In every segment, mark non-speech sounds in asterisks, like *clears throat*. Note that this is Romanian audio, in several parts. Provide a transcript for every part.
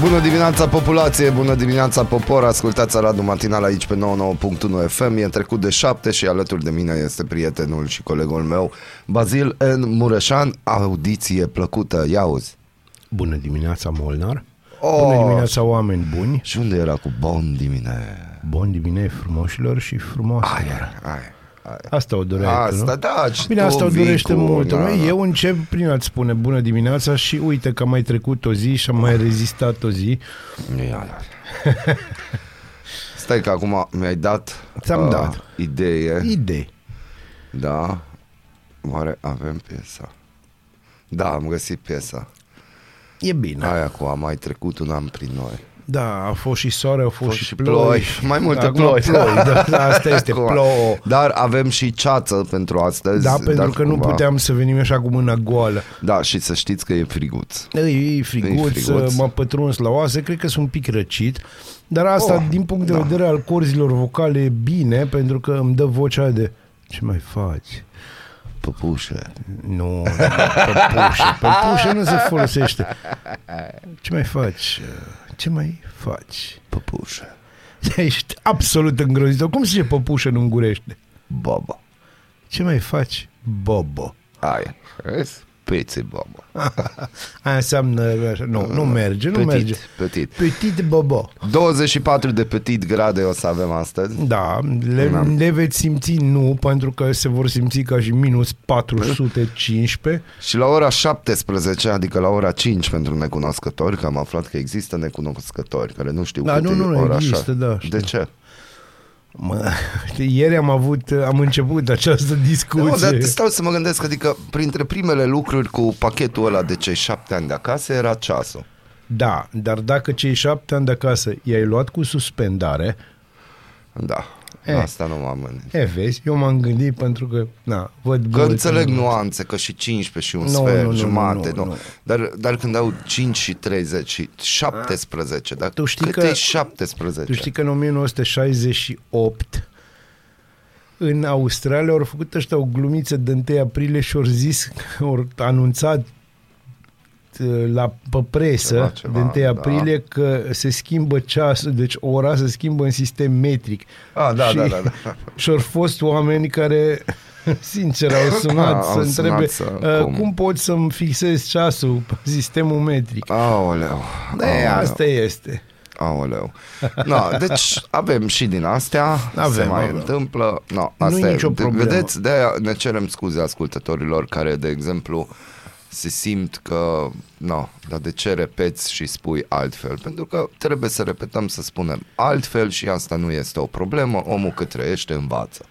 Bună dimineața populație, bună dimineața popor Ascultați Radu Matinal aici pe 99.1 FM E trecut de 7 și alături de mine este prietenul și colegul meu Bazil N. Mureșan Audiție plăcută, ia auzi Bună dimineața, Molnar. Oh. Bună dimineața, oameni buni. Și unde era cu bon dimine? Bun dimineața frumoșilor și frumoase. Aia, aia, aia. Asta o doreai tu, Asta, nu? da, și Bine, tu asta o vii dorește cu- mult. da, da. Eu încep prin a-ți spune bună dimineața și uite că am mai trecut o zi și am mai rezistat o zi. Ia, ia. *laughs* Stai că acum mi-ai dat Ți-am dat. idee Idei. Da Oare avem piesa? Da, am găsit piesa E bine. Aia cu a mai trecut un an prin noi Da, a fost și soare, au fost, fost și și ploi. ploi. *laughs* Mai multe Acum ploi. ploi. Da, da, asta este, *laughs* Acum. plouă. Dar avem și ceață pentru astăzi Da, pentru dar că nu cumva- puteam să venim așa cu mâna goală. Da, și să știți că e friguț E, e friguț, E friguț. m-a pătruns la oase, cred că sunt un pic răcit, dar asta, Oh, din punct de da. vedere al corzilor vocale, e bine, pentru că îmi dă vocea de ce mai faci? Păpușe Nu, păpușe, păpușe nu se folosește. Ce mai faci? Ce mai faci? Păpușe *laughs* Ești absolut îngrozitor. Cum se zice păpușă în ungurește? Baba Ce mai faci? Bobo. Aia Vezi? Pețe baba *laughs* Aia înseamnă, așa, nu, nu merge, nu Petit, merge. petit Petit bobo. 24 de petit grade o să avem astăzi Da, le, Da. le veți simți nu, pentru că se vor simți ca și minus 415. *laughs* Și la ora 17, adică la ora 5 pentru necunoscători, că am aflat că există necunoscători care nu știu Da, cât nu, e nu, nu ora există, așa. da, De știu. ce? Mă, *laughs* ieri am avut, am început această Nu, discuție. dar stau să mă gândesc, adică printre primele lucruri cu pachetul ăla de cei șapte ani de acasă era ceasul. Da, dar dacă cei șapte ani de acasă i-ai luat cu suspendare, Da, E. asta nu m-am gândit. e, vezi, eu m-am gândit pentru că, na, văd Că multe înțeleg lucruri. nuanțe, că și 15 și un Nu, sfert, nu, nu, jumate, nu, nu, nu. Dar, dar când au 5 și 30 și 17, dar Tu știi cât că- e 17? Tu știi că în 1968 în Australia au făcut ăștia o glumiță de 1 aprilie și au zis, au anunțat uh, la pe presă Ceva, ceva, de 1 da. aprilie că se schimbă ceasul, deci ora se schimbă în sistem metric. Ah, da, și, da, da, da. *laughs* Și au fost oameni care *laughs* sincer au *laughs* sunat Au să sunat întrebe să- uh, cum? cum pot să-mi fixez ceasul pe sistemul metric. Aoleu, E, aoleu. asta este. Aoleu. No, deci avem și din astea, Avem, se mai avem. întâmplă. No, Nu-i asta e. nicio De- problemă. Vedeți, de aia ne cerem scuze ascultătorilor care, de exemplu, se simt că, no, dar de ce repeți și spui altfel? Pentru că trebuie să repetăm să spunem altfel și asta nu este o problemă, omul cât trăiește învață.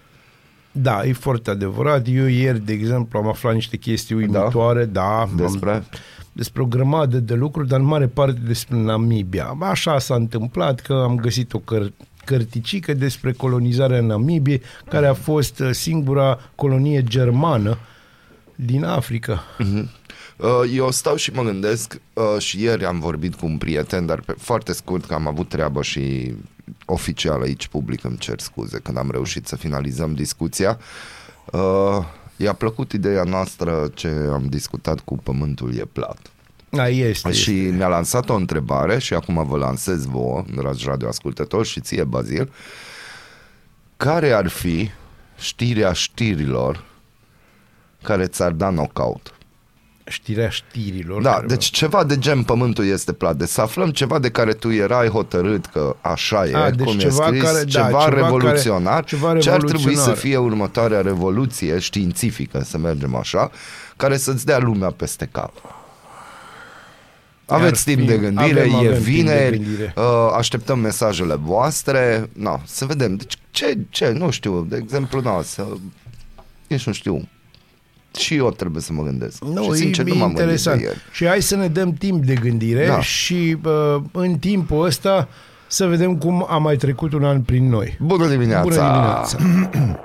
Da, e foarte adevărat. Eu ieri, de exemplu, am aflat niște chestii uimitoare, da, am- Despre? despre o grămadă de lucruri, dar în mare parte despre Namibia. Așa s-a întâmplat că am găsit o căr- cărticică despre colonizarea Namibiei, care a fost uh, singura colonie germană din Africa. Uh, Eu stau și mă gândesc uh, și ieri am vorbit cu un prieten, dar pe, foarte scurt că am avut treabă și oficial aici public, îmi cer scuze când am reușit să finalizăm discuția. Uh, I-a plăcut ideea noastră ce am discutat cu Pământul e plat. A, este. Și mi-a lansat o întrebare și acum vă lansez vouă, dragi radioascultători și ție, Bazil. Care ar fi știrea știrilor care ți-ar da knockout? Știrea știrilor. Da, care- deci ceva de gen pământul este plat. Deci să aflăm ceva de care tu erai hotărât că așa e, A, deci cum ceva e scris, care- da, ceva, ceva revoluționar. care- ceva Ce ar trebui să revoluționar. fie următoarea revoluție științifică, să mergem așa, care să-ți dea lumea peste cap. Aveți Ar timp fi- de gândire, avem- e avem timp de vineri, gândire. uh, așteptăm mesajele voastre, no, să vedem. Deci ce, ce, nu știu, de exemplu, no, să, nici nu știu, și eu trebuie să mă gândesc. Nu, și sincer, e, nu e m-am gândit de interesant. ieri. Și hai să ne dăm timp de gândire Da. și uh, în timpul ăsta să vedem cum a mai trecut un an prin noi. Bună dimineața! Bună dimineața!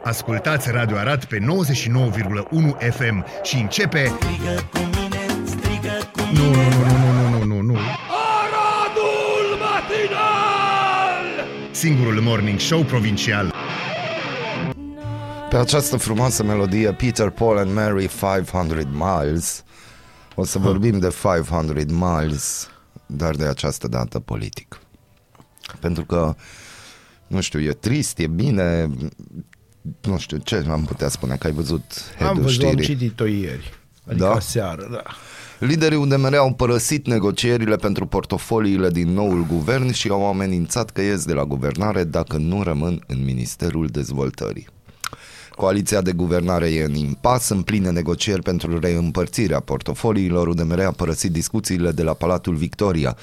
*clears throat* Ascultați Radio Arat pe 99,1 FM și începe... Strigă cu mine, strigă cu Nu, nu, nu, nu, nu, nu, nu, nu. Aradul matinal! Singurul morning show provincial. Pe această frumoasă melodie Peter, Paul and Mary 500 Miles O să vorbim de 500 Miles dar de această dată politic. Pentru că, nu știu, e trist, e bine, nu știu ce am putea spune, că ai văzut Am head-ul văzut, am știrii. citit-o ieri. Adică Da? seară, da. Liderii UDMR au părăsit negocierile pentru portofoliile din noul guvern și au amenințat că ies de la guvernare dacă nu rămân în Ministerul Dezvoltării. Coaliția de guvernare e în impas, în pline negocieri pentru reîmpărțirea portofoliilor. UDMR a părăsit discuțiile de la Palatul Victoria.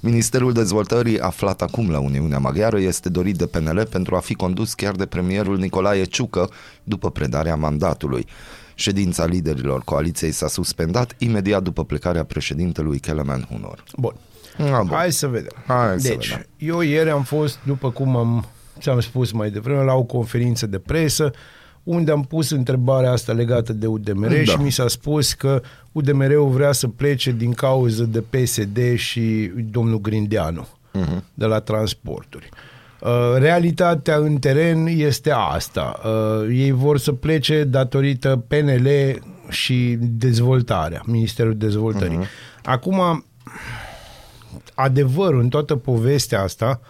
Ministerul Dezvoltării, aflat acum la Uniunea Maghiară, este dorit de PNL pentru a fi condus chiar de premierul Nicolae Ciucă după predarea mandatului. Ședința liderilor coaliției s-a suspendat imediat după plecarea președintelui Kelemen Hunor. Bun. Ah, bun. Hai să vedem. Hai să deci, vedem. eu ieri am fost, după cum am, ți-am spus mai devreme, la o conferință de presă unde am pus întrebarea asta legată de UDMR Da. și mi s-a spus că UDMR-ul vrea să plece din cauză de PSD și domnul Grindeanu uh-huh. de la transporturi. Uh, Realitatea în teren este asta. Uh, Ei vor să plece datorită PNL și dezvoltarea, Ministerul Dezvoltării. Uh-huh. Acum, adevărul în toată povestea asta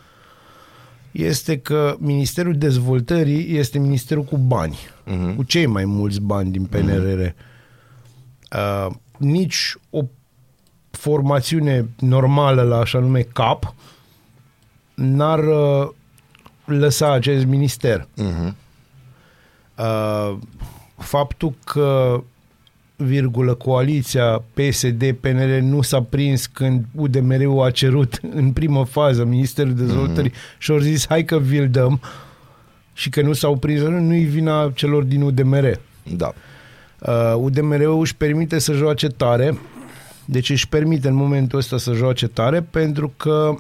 este că Ministerul Dezvoltării este ministerul cu bani, uh-huh. cu cei mai mulți bani din PNRR. Uh, nici o formațiune normală la așa nume CAP n-ar uh, lăsa acest minister. Uh-huh. Uh, faptul că virgulă, coaliția PSD-PNL nu s-a prins când UDMR-ul a cerut în primă fază Ministerul Dezvoltării mm-hmm. și au zis hai că vi-l dăm și că nu s-au prins, nu-i vina celor din UDMR. Da. Uh, UDMR-ul își permite să joace tare, deci își permite în momentul ăsta să joace tare pentru că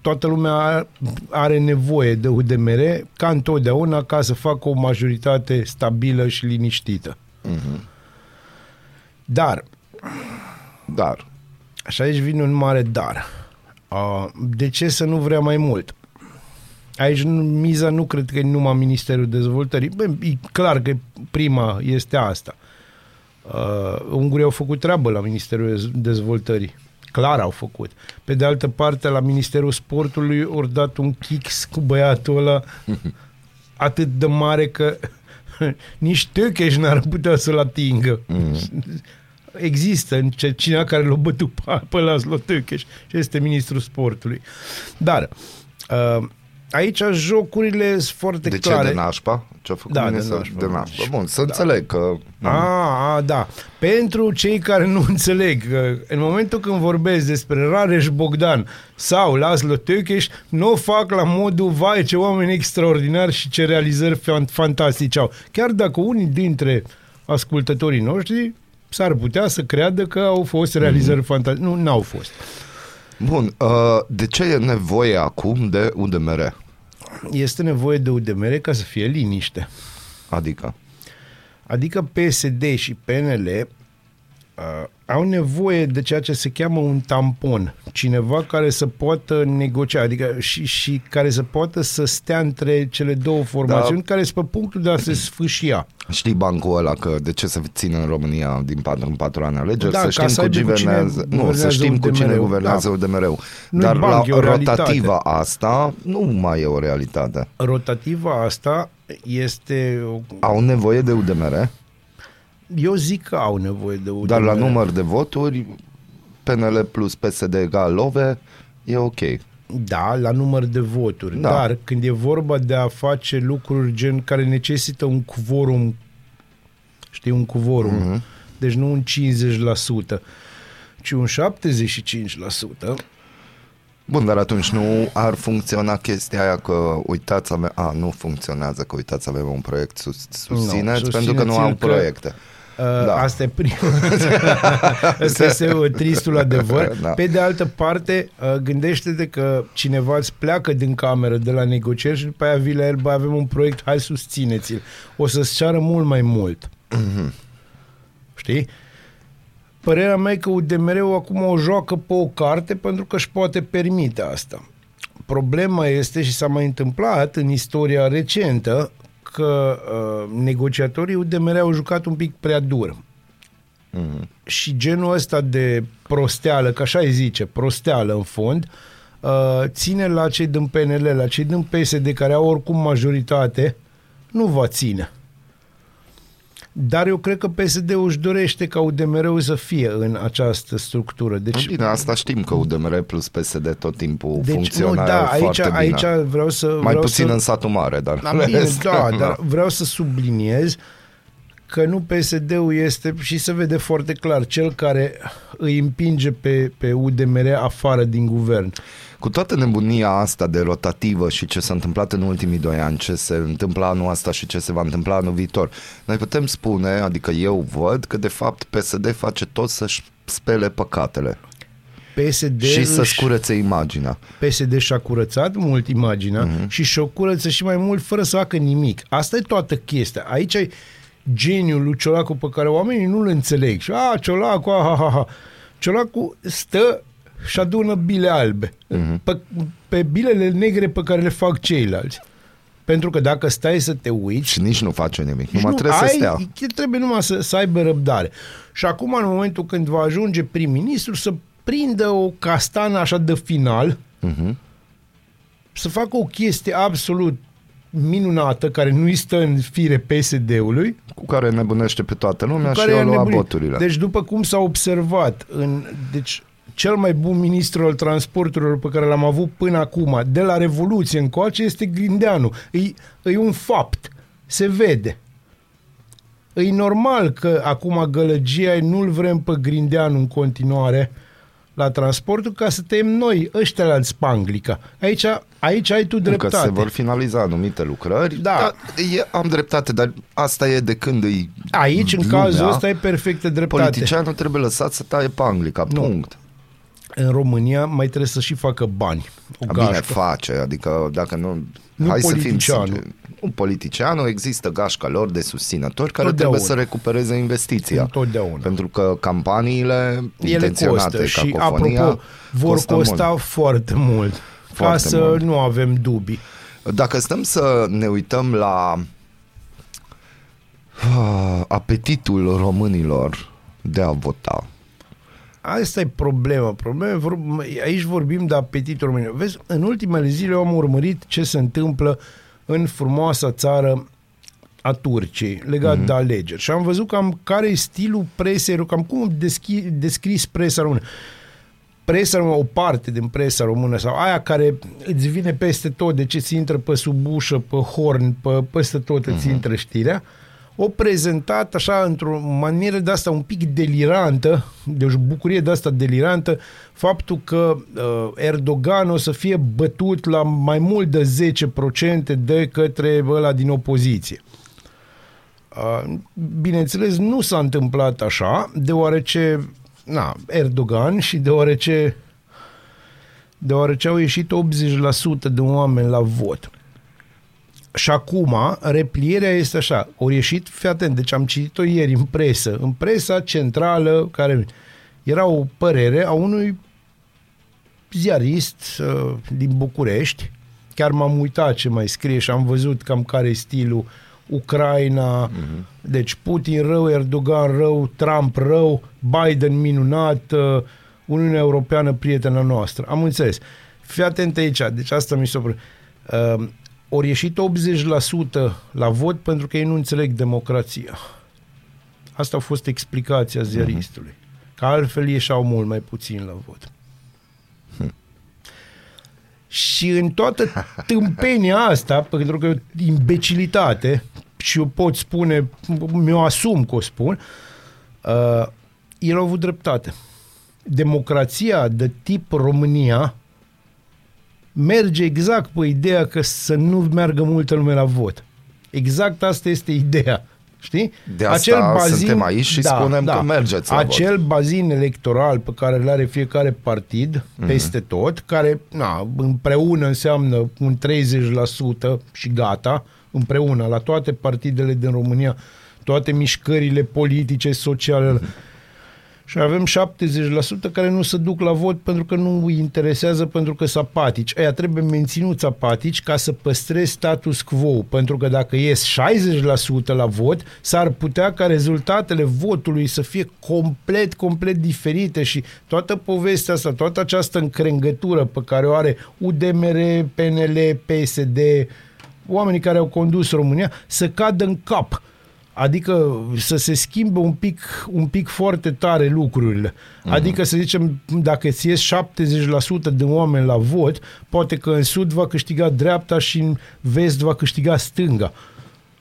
toată lumea are nevoie de UDMR ca întotdeauna ca să facă o majoritate stabilă și liniștită. Uh-huh. Dar, Dar, și aici vine un mare dar. Uh, De ce să nu vrea mai mult? Aici nu- miza nu cred că e numai Ministerul Dezvoltării. Bă, e clar că prima este asta. Uh, Ungurii au făcut treabă la Ministerul Dez- Dezvoltării. Clar au făcut. Pe de altă parte, la Ministerul Sportului au dat un kicks cu băiatul ăla *laughs* atât de mare că *laughs* nici Tökeș n-ar putea să-l atingă. Există în ce- cineva care l-a bătut pe, pe Laszlo Tökeș și este ministrul sportului. Dar uh, aici jocurile sunt foarte de ce clare. de nașpa? Ce-a făcut Da, de ministrul? nașpa. De nașpa. Bun, să înțeleg că... A, a, da. Pentru cei care nu *laughs* înțeleg, că în momentul când vorbesc despre Rareș Bogdan sau Laszlo Tökeș, nu o fac la modul, vai, ce oameni extraordinari și ce realizări fan- fantastice au. Chiar dacă unii dintre ascultătorii noștri s-ar putea să creadă că au fost realizări fantastice. Nu, n-au fost. Bun, uh, de ce e nevoie acum de UDMR? Este nevoie de UDMR ca să fie liniște. Adică? Adică PSD și PNL uh, au nevoie de ceea ce se cheamă un tampon. Cineva care să poată negocia, adică și, și care să poată să stea între cele două formațiuni, Da. care sunt pe punctul de a se sfâșia. Știi bancul ăla că de ce să țină în România din 4 în 4 ani alegeri? Da, să ca știm să cu aibă cu cine guvernează, nu, să guvernează știm cu cine UDMR-ul, guvernează da. UDMR-ul. Nu-i Dar banc, e la o realitate. rotativa asta nu mai e o realitate. Rotativa asta este... o- Au nevoie de UDMR, Eu zic că au nevoie de UDMR. dar la număr de voturi PNL plus PSD egal LOVE e ok. Da, la număr de voturi. Da. Dar când e vorba de a face lucruri gen care necesită un quorum, știi, un quorum, Mhm. mm-hmm. deci nu un 50%, ci un 75%, Bun, dar atunci nu ar funcționa chestia aia că uitați, ave- a, nu funcționează, că uitați, avem un proiect, sus, susțineți, Nu, pentru că nu au susțineți-l că- proiecte. Uh, Da. da. Asta e primul. *laughs* Asta este o tristul adevăr. Da. *laughs* Da. Pe de altă parte, uh, gândește-te că cineva îți pleacă din cameră de la negocieri și după aia vii la el, bă, avem un proiect, hai susțineți-l. O să-ți ceară mult mai mult. Mhm. Știi? Părerea mea e că UDMR-ul acum o joacă pe o carte pentru că își poate permite asta. Problema este, și s-a mai întâmplat în istoria recentă, că uh, negociatorii UDMR au jucat un pic prea dur. mm-hmm. și genul ăsta de prosteală, că așa îi zice, prosteală în fond, uh, ține la cei din PNL, la cei din PSD, care au oricum majoritate, nu va ține. Dar eu cred că PSD-ul își dorește ca UDMR-ul să fie în această structură. Deci, Bine, asta știm că UDMR plus PSD tot timpul deci funcționează nu, da, aici, foarte bine. aici vreau să... Mai vreau puțin să... în satul mare, dar... *laughs* Da, bine, da, dar vreau să subliniez că nu PSD-ul este și se vede foarte clar cel care îi împinge pe, pe UDMR afară din guvern. Cu toată nebunia asta de rotativă și ce s-a întâmplat în ultimii doi ani, ce se întâmplă anul ăsta și ce se va întâmpla anul viitor, noi putem spune, adică eu văd că de fapt PSD face tot să-și spele păcatele PSD și să își- scurețe imaginea. PSD și-a curățat mult imaginea Mhm. uh-huh. și și-o curăță și mai mult fără să facă nimic. Asta e toată chestia. Aici e geniul lui Ciolacu pe care oamenii nu-l înțeleg. Și, a, Ciolacu, ha, ha, ha. Ciolacu stă și adună bile albe. Mhm. Uh-huh. Pe, pe bilele negre pe care le fac ceilalți. Pentru că dacă stai să te uiți, Și nici nu face nimic, Deci numai trebuie să ai, stea. Trebuie numai să, să aibă răbdare. Și acum, în momentul când va ajunge prim-ministru, să prindă o castană așa de final, Mhm. să facă o chestie absolut minunată, care nu-i stă în fire PSD-ului, Cu care nebunește pe toată lumea și care o i-a lua nebunit. voturile. Deci, după cum s-a observat, în, deci, cel mai bun ministru al transporturilor pe care l-am avut până acum, de la Revoluție încoace, este Grindeanu. E, e un fapt. Se vede. E normal că acum gălăgia e nu-l vrem pe Grindeanu în continuare la transportul ca să tăiem noi, ăștia la Spanglica. Aici, aici ai tu Nu, Că dreptate. se vor finaliza anumite lucrări. Da. Dar e, am dreptate, dar asta e de când îi Aici, în lumea, cazul ăsta, e perfectă dreptate. Politicianul trebuie lăsat să taie pe Anglica, Nu. punct. În România mai trebuie să și facă bani. O A, Bine gașcă. face, adică dacă nu... Nu hai să fim politicianul. sinceri. Nu politicianul, există gașca lor de susținători care Totdeauna. trebuie să recupereze investiția. Întotdeauna. Pentru că campaniile Ele intenționate, costă și, cacofonia, apropo, vor costă costa mult. foarte mult. Foarte ca să mult. nu avem dubii. Dacă stăm să ne uităm la ah, apetitul românilor de a vota, Asta e problema. problema e vor, aici vorbim de apetitul român. Vezi, în ultimele zile eu am urmărit ce se întâmplă în frumoasa țară a Turciei, legat mm-hmm. de alegeri. Și am văzut cam care e stilul presei, cam cum deschi, descris presa română. Presa română, o parte din presa română sau aia care îți vine peste tot, de ce ți intră pe sub ușă, pe horn, pe, peste tot îți intră știrea, o prezentat așa într-o manieră de asta un pic delirantă, de o bucurie de asta delirantă, faptul că uh, Erdogan o să fie bătut la mai mult de 10% de către ăla din opoziție. Uh, Bineînțeles, nu s-a întâmplat așa, deoarece na, Erdogan și deoarece deoarece au ieșit 80% de oameni la vot. Și acum, replierea este așa, au ieșit, fii atent, deci am citit-o ieri în presă, în presa centrală, care era o părere a unui ziarist uh, din București, chiar m-am uitat ce mai scrie și am văzut cam care e stilul Ucraina, uh-huh. deci Putin rău, Erdogan rău, Trump rău, Biden minunat, uh, Uniunea Europeană prietena noastră. Am înțeles. Fii atent aici, deci asta mi se uh, ori ieșit 80% la vot pentru că ei nu înțeleg democrația. Asta a fost explicația ziaristului. Că altfel ieșeau mult mai puțin la vot. Și în toată tâmpenia asta, pentru că e o imbecilitate, și eu pot spune, mi-o asum că o spun, uh, el a avut dreptate. Democrația de tip România merge exact pe ideea că să nu meargă multă lume la vot. Exact asta este ideea. Știi? De asta suntem aici și spunem că mergeți la Acel bazin electoral pe care îl are fiecare partid Mhm. peste tot, care na, împreună înseamnă un 30% și gata, împreună, la toate partidele din România, toate mișcările politice, sociale. Și avem 70% care nu se duc la vot pentru că nu îi interesează, pentru că sunt apatici. Aia trebuie menținuți apatici ca să păstrezi status quo, pentru că dacă ies 60% la vot, s-ar putea ca rezultatele votului să fie complet, complet diferite și toată povestea asta, toată această încrengătură pe care o are UDMR, PNL, PSD, oamenii care au condus România, să cadă în cap. Adică să se schimbe un pic, un pic foarte tare lucrurile. Uh-huh. Adică să zicem, dacă ți ies 70% de oameni la vot, poate că în sud va câștiga dreapta și în vest va câștiga stânga.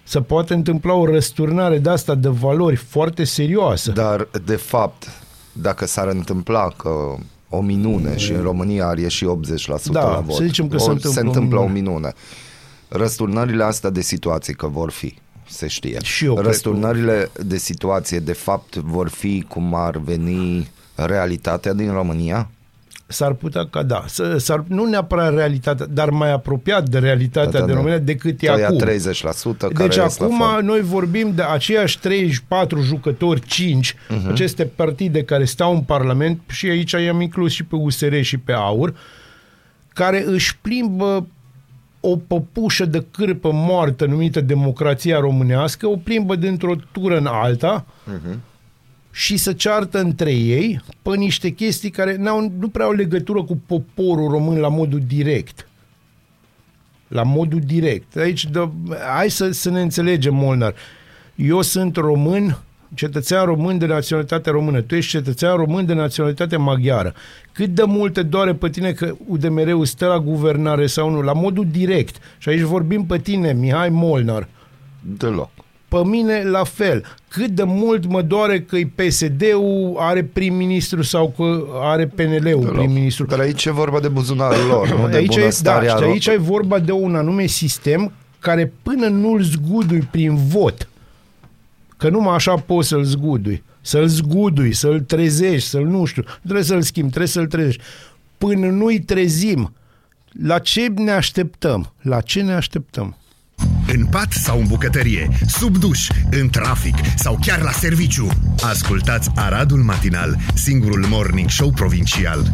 Se poate întâmpla o răsturnare de asta de valori foarte serioasă. Dar, de fapt, dacă s-ar întâmpla că o minune și în România ar ieși 80% Da, la vot, să zicem că se ori întâmplă se o întâmplă o minune. minune. Răsturnările astea de situații, că vor fi, se știe. Și eu cred Răsturnările de situație, de fapt, vor fi cum ar veni realitatea din România? S-ar putea ca da. S- S-ar, nu neapărat realitatea, dar mai apropiat de realitatea Da, da, de da. România decât e Aia acum. 30% care Deci ies la acum fond. noi vorbim de aceiași 34 jucători, 5, Mhm. uh-huh. aceste partide care stau în Parlament și aici i-am inclus și pe USR și pe AUR, care își plimbă o păpușă de cârpă moartă numită democrația românească, o plimbă dintr-o tură în alta Mhm. și să ceartă între ei pe niște chestii care n-au, nu prea au legătură cu poporul român la modul direct. La modul direct. Aici, de, hai să, să ne înțelegem, Molnar. Eu sunt român, cetățean român de naționalitate română. Tu ești cetățean român de naționalitate maghiară. Cât de mult te doare pe tine că UDMR-ul stă la guvernare sau nu? La modul direct. Și aici vorbim pe tine, Mihai Molnar. Deloc. Pe mine la fel. Cât de mult mă doare că PSD-ul are prim-ministru sau că are PNL-ul Deloc. prim-ministru. Dar aici e vorba de buzunarul lor, nu *clears throat* de Aici, e, da, bunăstarea și lor. aici e vorba de un anume sistem care până nu-l zgudui prin vot, că numai așa poți să-l zgudui, să-l zgudui, să-l trezești, să-l nu știu, trebuie să-l schimbi, trebuie să-l trezești. Până nu-i trezim, la ce ne așteptăm? La ce ne așteptăm? În pat sau în bucătărie, sub duș, în trafic sau chiar la serviciu. Ascultați Aradul Matinal, singurul morning show provincial.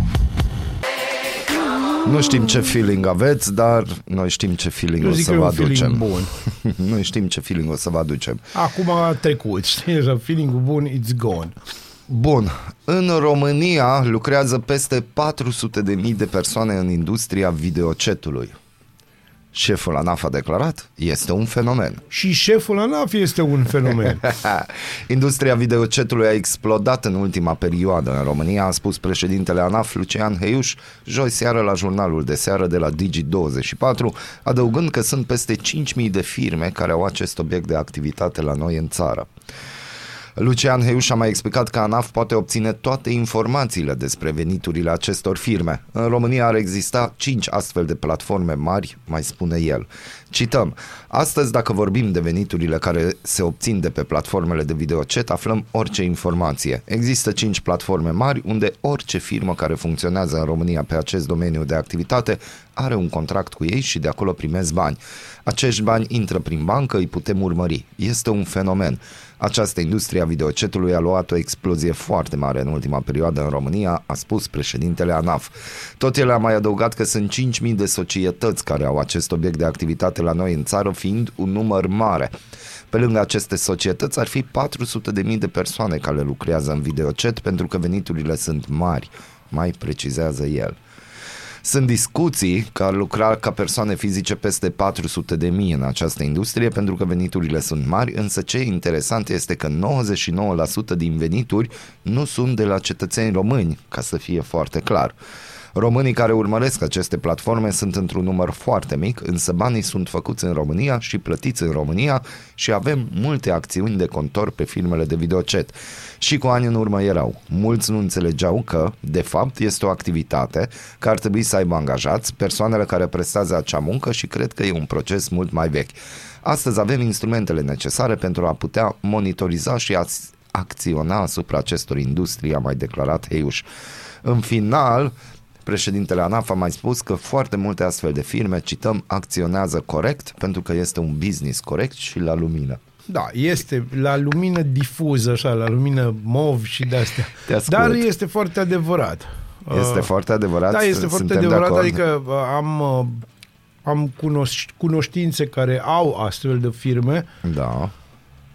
Nu știm ce feeling aveți, dar noi știm ce feeling Eu o zic să că e vă un feeling aducem. bun. *laughs* noi știm ce feeling o să vă aducem. Acum a trecut, știi, așa, feeling-ul bun, it's gone. Bun, în România lucrează peste 400.000 de persoane în industria videocetului. Șeful ANAF a declarat, este un fenomen. Și șeful ANAF este un fenomen. *laughs* Industria videocetului a explodat în ultima perioadă în România, a spus președintele ANAF Lucian Heiuș joi seară la jurnalul de seară de la Digi24, adăugând că sunt peste 5.000 de firme care au acest obiect de activitate la noi în țară. Lucian Heiuș a mai explicat că ANAF poate obține toate informațiile despre veniturile acestor firme. În România ar exista 5 astfel de platforme mari, mai spune el. Cităm, astăzi dacă vorbim de veniturile care se obțin de pe platformele de videochat, aflăm orice informație. Există 5 platforme mari unde orice firmă care funcționează în România pe acest domeniu de activitate are un contract cu ei și de acolo primesc bani. Acești bani intră prin bancă, îi putem urmări. Este un fenomen. Această industrie a videocetului a luat o explozie foarte mare în ultima perioadă în România, a spus președintele ANAF. Tot el a mai adăugat că sunt 5.000 de societăți care au acest obiect de activitate la noi în țară, fiind un număr mare. Pe lângă aceste societăți ar fi 400.000 de persoane care lucrează în videocet pentru că veniturile sunt mari, mai precizează el. Sunt discuții că ar lucra ca persoane fizice peste 400 de mii în această industrie pentru că veniturile sunt mari, însă ce e interesant este că 99% din venituri nu sunt de la cetățeni români, ca să fie foarte clar. Românii care urmăresc aceste platforme sunt într-un număr foarte mic, însă banii sunt făcuți în România și plătiți în România și avem multe acțiuni de contor pe filmele de videochat. Și cu ani în urmă erau. Mulți nu înțelegeau că, de fapt, este o activitate că ar trebui să aibă angajați persoanele care prestează acea muncă și cred că e un proces mult mai vechi. Astăzi avem instrumentele necesare pentru a putea monitoriza și a acționa asupra acestor industrii, a mai declarat Heiuș. În final, Președintele ANAF a mai spus că foarte multe astfel de firme, cităm, acționează corect pentru că este un business corect și la lumină. Da, este la lumină difuză, așa, la lumină mov și de-astea. Te ascult. Dar este foarte adevărat. Este Uh, foarte adevărat. Da, este foarte suntem de adevărat, acord. adică uh, am, uh, am cunoș- cunoștințe care au astfel de firme, Da.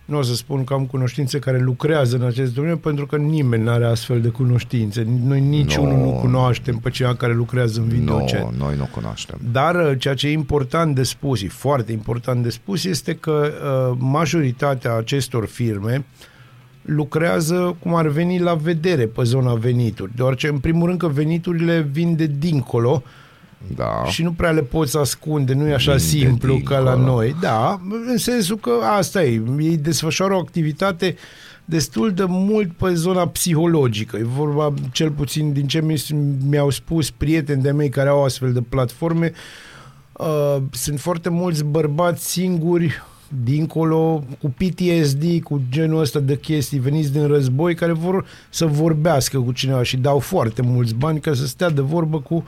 Nu o să spun că am cunoștințe care lucrează în acest domeniu, pentru că nimeni nu are astfel de cunoștințe. Noi niciunul Nu. nu cunoaștem pe cineva care lucrează în Nu, videochat. noi nu cunoaștem. Dar uh, ceea ce e important de spus, e foarte important de spus, este că uh, majoritatea acestor firme lucrează cum ar veni la vedere pe zona venituri, deoarece în primul rând că veniturile vin de dincolo Da. și nu prea le poți ascunde, nu e așa Vin de simplu ca la dincolo. noi. Da, în sensul că asta e, ei desfășoară o activitate destul de mult pe zona psihologică. E vorba, cel puțin din ce mi- mi-au spus prieteni de mei care au astfel de platforme, uh, sunt foarte mulți bărbați singuri dincolo, cu PTSD, cu genul ăsta de chestii, veniți din război, care vor să vorbească cu cineva și dau foarte mulți bani ca să stea de vorbă cu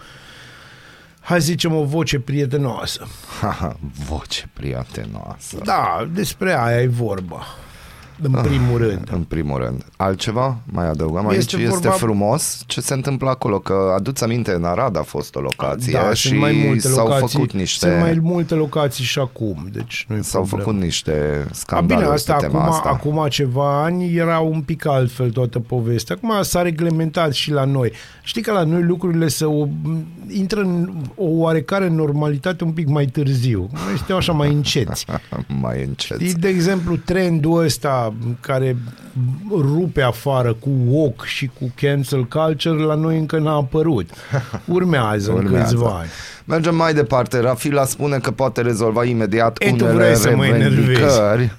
hai să zicem o voce prietenoasă. Haha, voce prietenoasă. Da, despre aia e vorba. În primul rând. În primul rând. Altceva? Mai adăugăm Este aici? Este vorba- frumos ce se întâmplă acolo, că aduți aminte, în Arad a fost o locație Da, și sunt mai multe s-au locații. făcut niște Sunt mai multe locații și acum, deci nu s-au făcut niște A, scandaluri bine, asta pe tema acum, asta. acum ceva ani era un pic altfel toată povestea. Acum s-a reglementat și la noi. Știi că la noi lucrurile se o, intră în o oarecare normalitate un pic mai târziu. Noi suntem așa mai înceți. *laughs* mai încet. Știi, de exemplu, trendul ăsta care rupe afară cu woke și cu cancel culture, la noi încă n-a apărut. *laughs* Urmează, în Urmează. câțiva ani. Mergem mai departe. Rafila spune că poate rezolva imediat E, tu unele vrei să mă revendicări.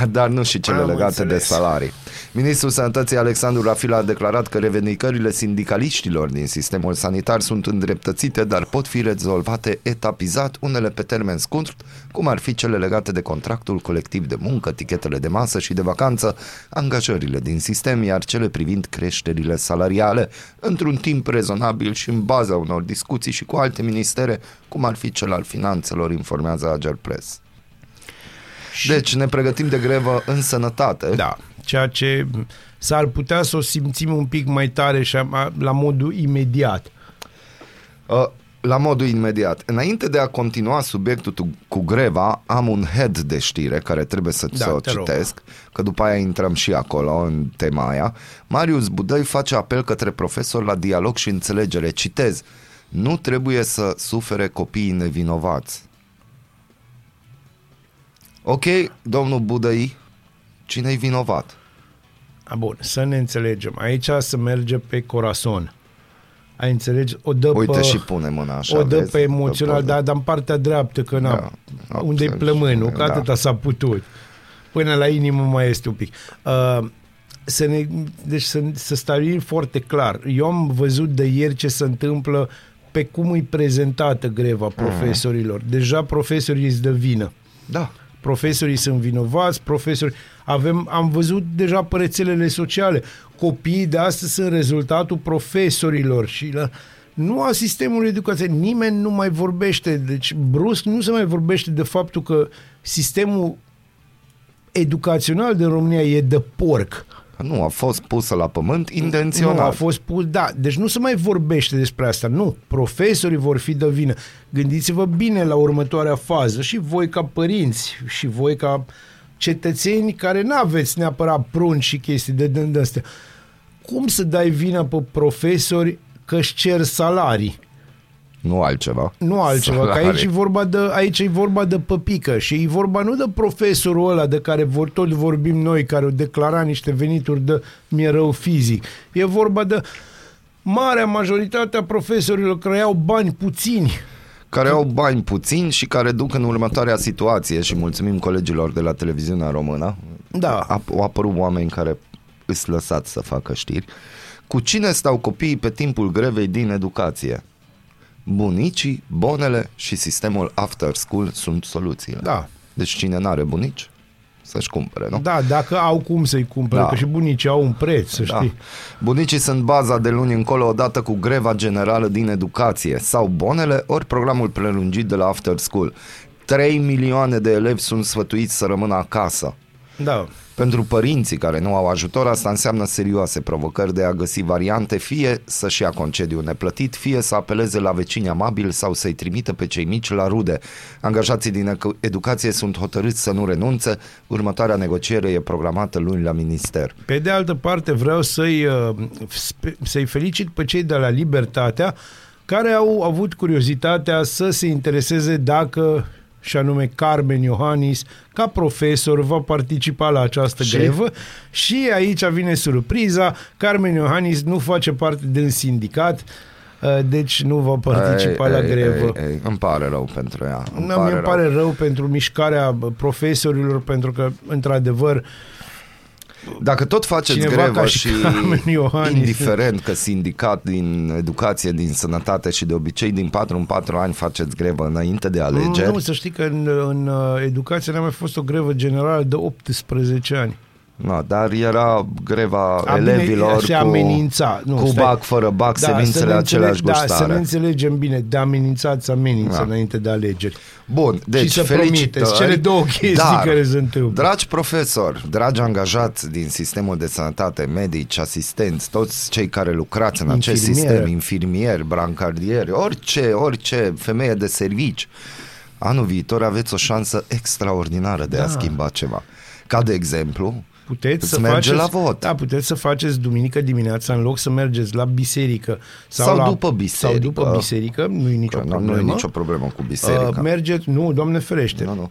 *sighs* Dar nu și cele Am legate înțeles. de salarii. Ministrul Sănătății Alexandru Rafila a declarat că revendicările sindicaliștilor din sistemul sanitar sunt îndreptățite, dar pot fi rezolvate etapizat, unele pe termen scurt, cum ar fi cele legate de contractul colectiv de muncă, tichetele de masă și de vacanță, angajările din sistem, iar cele privind creșterile salariale, într-un timp rezonabil și în baza unor discuții și cu alte ministere, cum ar fi cel al finanțelor, informează Ager Press. Deci ne pregătim de grevă în sănătate. Da, ceea ce s-ar putea să o simțim un pic mai tare și a- la modul imediat. Uh, La modul imediat. Înainte de a continua subiectul tu- cu greva, am un head de știre care trebuie să, Da, să o te rog. citesc, că după aia intrăm și acolo în tema aia. Marius Budăi face apel către profesor la dialog și înțelegere. Citez. Nu trebuie să sufere copiii nevinovați. Ok, domnul Budăi, cine-i vinovat? A, bun, să ne înțelegem. Aici să merge pe corazon. Ai înțelegi? O dă Uite pe, și pune mâna așa. o dă vezi? pe emoțional, Dă dar, dar în partea dreaptă, că na, Da, unde-i absolut. plămânul, că Da. atâta s-a putut. Până la inimă mai este un pic. Uh, să ne, deci să, să stabilim foarte clar. Eu am văzut de ieri ce se întâmplă pe cum e prezentată greva Mm. profesorilor. Deja profesorii îți dă vină. Da. Profesorii sunt vinovați, profesori... Avem, am văzut deja pe rețelele sociale. Copiii de astăzi sunt rezultatul profesorilor și la, nu a sistemului educației. Nimeni nu mai vorbește. Deci, brusc, nu se mai vorbește de faptul că sistemul educațional din România e de porc. Nu, a fost pusă la pământ intenționat. Nu, a fost pus, da, deci nu se mai vorbește despre asta, nu. Profesorii vor fi de vină. Gândiți-vă bine la următoarea fază și voi ca părinți și voi ca cetățeni care nu aveți neapărat prunci și chestii de dând astea. Cum să dai vina pe profesori că își cer salarii? Nu altceva. Nu altceva, că Salarii. aici e vorba de, aici e vorba de păpică și e vorba nu de profesorul ăla de care vor, tot vorbim noi, care au declarat niște venituri de mi rău fizic. E vorba de marea majoritate a profesorilor care iau bani puțini. care au bani puțini și care duc în următoarea situație și mulțumim colegilor de la televiziunea română. Da. A, au apărut oameni care îți lăsați să facă știri. Cu cine stau copiii pe timpul grevei din educație? Bunicii, bonele și sistemul after school sunt soluțiile. Da. Deci cine n-are bunici, să-și cumpere, nu? Da, dacă au cum să-i cumpere, Da. că și bunicii au un preț, să știi. Bunicii sunt baza de luni încolo odată cu greva generală din educație sau bonele, ori programul prelungit de la after school. 3 milioane de elevi sunt sfătuiți să rămână acasă. Da. Pentru părinții care nu au ajutor, asta înseamnă serioase provocări de a găsi variante, fie să-și ia concediu neplătit, fie să apeleze la vecini amabili sau să-i trimită pe cei mici la rude. Angajații din ecu- educație sunt hotărâți să nu renunțe. Următoarea negociere e programată luni la minister. Pe de altă parte vreau să-i, uh, spe- să-i felicit pe cei de la Libertatea care au avut curiozitatea să se intereseze dacă și anume Carmen Iohannis, ca profesor, va participa la această Și? grevă și aici vine surpriza, Carmen Iohannis nu face parte din sindicat, uh, deci nu va participa Ei, la ei, grevă. Ei, ei, îmi pare rău pentru ea. Îmi Nu, pare mi rău. pare rău pentru mișcarea profesorilor, pentru că, într-adevăr, Dacă tot faceți Cineva grevă ca și și, Carmen Iohannis. indiferent că sindicat din educație, din sănătate și de obicei din 4 în 4 ani faceți grevă înainte de alegeri, Nu, să știi că în, în uh, educație n-a mai fost o grevă generală de 18 ani. No, dar era greva A, bine, elevilor se cu, amenința. Nu, cu stai. bac, fără bac, să ne semințele înțeleg- aceleași Da, să gustare. ne înțelegem bine. De amenințat să amenință Da. înainte de alegeri. Bun, deci și să felicitări. promiteți cele două chestii Dar, care se întâmplă. Dragi profesori, dragi angajați din sistemul de sănătate, medici, asistenți, toți cei care lucrați în acest Infirmiere. sistem, infirmieri, brancardieri, orice, orice femeie de servici, anul viitor aveți o șansă extraordinară de a Da. schimba ceva. Ca de exemplu, Puteți Îți să merge faceți, la vot. Da, puteți să faceți duminică dimineața în loc să mergeți la biserică sau, Sau la, după biserică. Sau după biserică, nu e nicio că nu, problemă. nu e nicio problemă cu biserica. Uh, mergeți, nu, Doamne ferește. nu, nu.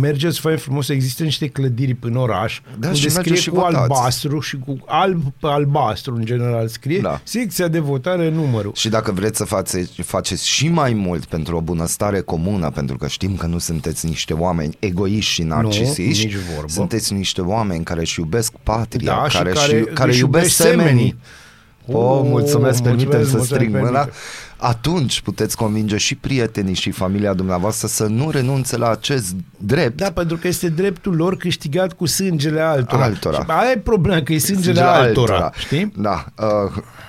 Mergeți, fain frumos, există niște clădiri în oraș, Da, unde și scrie mergeți și cu votați. albastru și cu alb pe albastru, în general, scrie Da. secția de votare numărul. Și dacă vreți să faceți, faceți și mai mult pentru o bunăstare comună, pentru că știm că nu sunteți niște oameni egoiști și narcisiști, nici vorbă. sunteți niște oameni care își iubesc patria, Da, și care, care și, care își iubesc iubesc semenii. semenii. Oh, Oh, mulțumesc, permitem mulțumesc, să mulțumesc, strig mâna. permite. Atunci puteți convinge și prietenii și familia dumneavoastră să nu renunțe la acest drept. Da, pentru că este dreptul lor câștigat cu sângele altora. Altora. Și aia e problema, că e sângele, Sângele altora, știi? Da. Uh,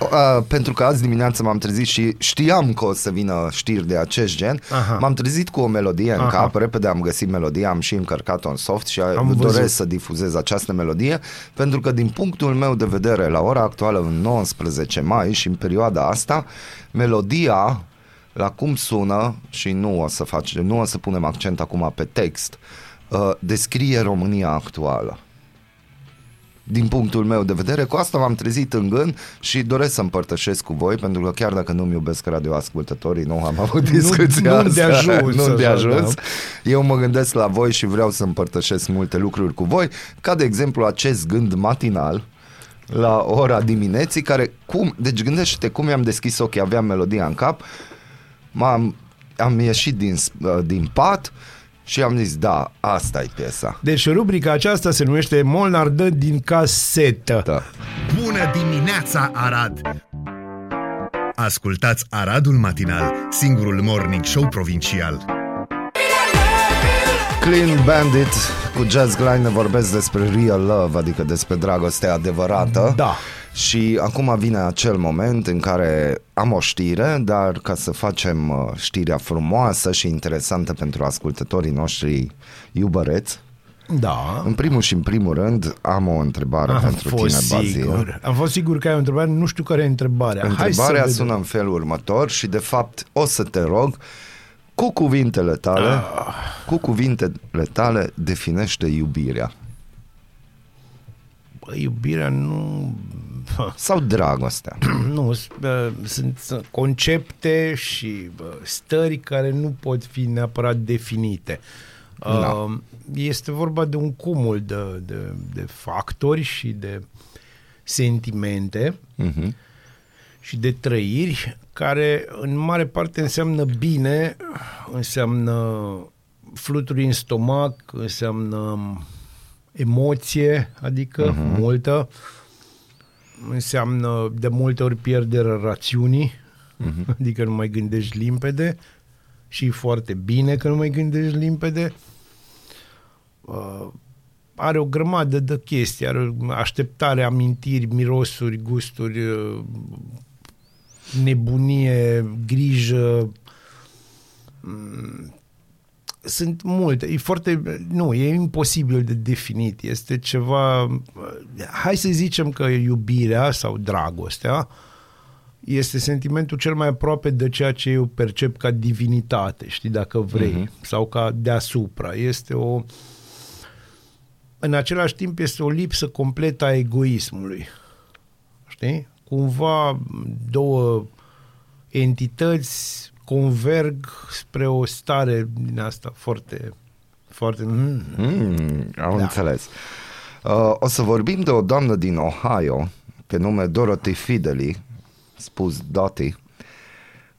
uh, pentru că azi dimineață m-am trezit și știam că o să vină știri de acest gen. Aha. M-am trezit cu o melodie în Aha. cap, repede am găsit melodia, am și încărcat-o în soft și Am am văzut. doresc să difuzez această melodie, pentru că din punctul meu de vedere, la ora actuală, în 19 mai și în perioada asta, melodia la cum sună și nu o să facem, nu o să punem accent acum pe text, uh, descrie România actuală din punctul meu de vedere. Cu asta m-am trezit în gând și doresc să împărtășesc cu voi, pentru că chiar dacă nu-mi iubesc radioascultătorii, nu am avut discuția nu de asta, ajuns, nu de așa, ajuns. da. Eu mă gândesc la voi și vreau să împărtășesc multe lucruri cu voi, ca de exemplu acest gând matinal, la ora dimineții, care cum, deci gândește-te cum i-am deschis ochii, aveam melodia în cap, m-am, am ieșit din, uh, din pat și am zis, da, asta e piesa. Deci rubrica aceasta se numește Molnar dă din casetă. Da. Bună dimineața, Arad! Ascultați Aradul Matinal, singurul morning show provincial. Clean Bandit cu Jazz Glide ne vorbesc despre real love, adică despre dragoste adevărată. Da. Și acum vine acel moment în care am o știre, dar ca să facem uh, știrea frumoasă și interesantă pentru ascultătorii noștri iubăreți, Da. în primul și în primul rând am o întrebare Am pentru tine, fost Bazil. sigur. Am fost sigur că ai o întrebare, nu știu care e întrebarea. Hai Întrebarea să sună vedem. în felul următor și de fapt o să te rog cu cuvintele tale, Ah. cu cuvintele tale definește iubirea Bă, iubirea nu... sau dragostea. *clears throat* Nu, s- bă, sunt sunt concepte și bă, stări care nu pot fi neapărat definite. Da. Uh, Este vorba de un cumul de, de, de factori și de sentimente Mhm. și de trăiri care în mare parte înseamnă bine, înseamnă fluturi în stomac, înseamnă emoție, adică uh-huh. multă, înseamnă de multe ori pierderea rațiunii, uh-huh. adică nu mai gândești limpede și e foarte bine că nu mai gândești limpede. Uh, are o grămadă de chestii, are o așteptare, amintiri, mirosuri, gusturi, uh, nebunie, grijă, mm, sunt multe, e foarte, nu, e imposibil de definit, este ceva, hai să zicem că iubirea sau dragostea este sentimentul cel mai aproape de ceea ce eu percep ca divinitate, știi, dacă vrei, uh-huh. sau ca deasupra. Este o, în același timp este o lipsă completă a egoismului, știi? Cumva două entități converg spre o stare din asta foarte, foarte... Mm. Mm, am da. înțeles. Uh, o să vorbim de o doamnă din Ohio, pe nume Dorothy Fideli, spus Dottie,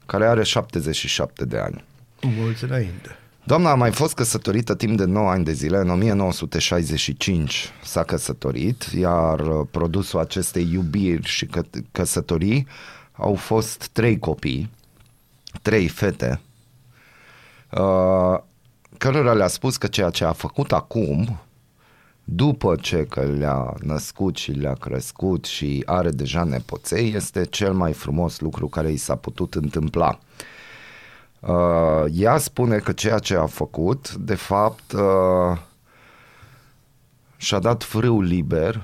care are 77 de ani. Mulți înainte. Doamna a mai fost căsătorită timp de 9 ani de zile, în 1965 s-a căsătorit, iar uh, produsul acestei iubiri și că- căsătorii au fost trei copii, trei fete, uh, cărora le-a spus că ceea ce a făcut acum, după ce că le-a născut și le-a crescut și are deja nepoței, este cel mai frumos lucru care i s-a putut întâmpla. Uh, ea spune că ceea ce a făcut, de fapt, uh, și-a dat frâu liber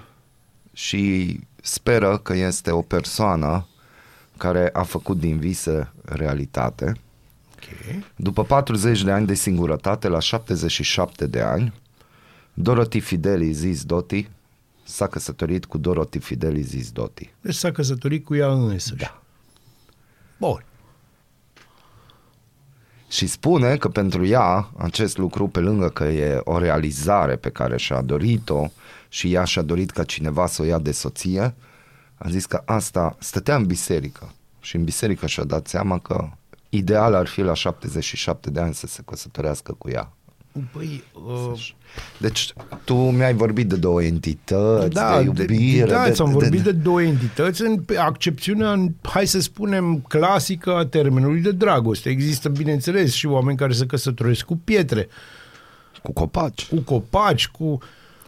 și speră că este o persoană care a făcut din vise realitate. Ok. După 40 de ani de singurătate, la 77 de ani, Dorothy Fideli zis Doti s-a căsătorit cu Dorothy Fideli zis Doti. Deci s-a căsătorit cu ea însăși. Da. Bun. Și spune că pentru ea acest lucru, pe lângă că e o realizare pe care și-a dorit-o și ea și-a dorit ca cineva să o ia de soție, a zis că asta stătea în biserică și în biserică și-a dat seama că ideal ar fi la 77 de ani să se căsătorească cu ea. Păi, uh, Deci tu mi-ai vorbit de două entități, da, de iubire. de, da, de, ți-am vorbit de, de două entități în pe accepțiunea, în, hai să spunem, clasică a termenului de dragoste. Există, bineînțeles, și oameni care se căsătoresc cu pietre, cu copaci. cu copaci, cu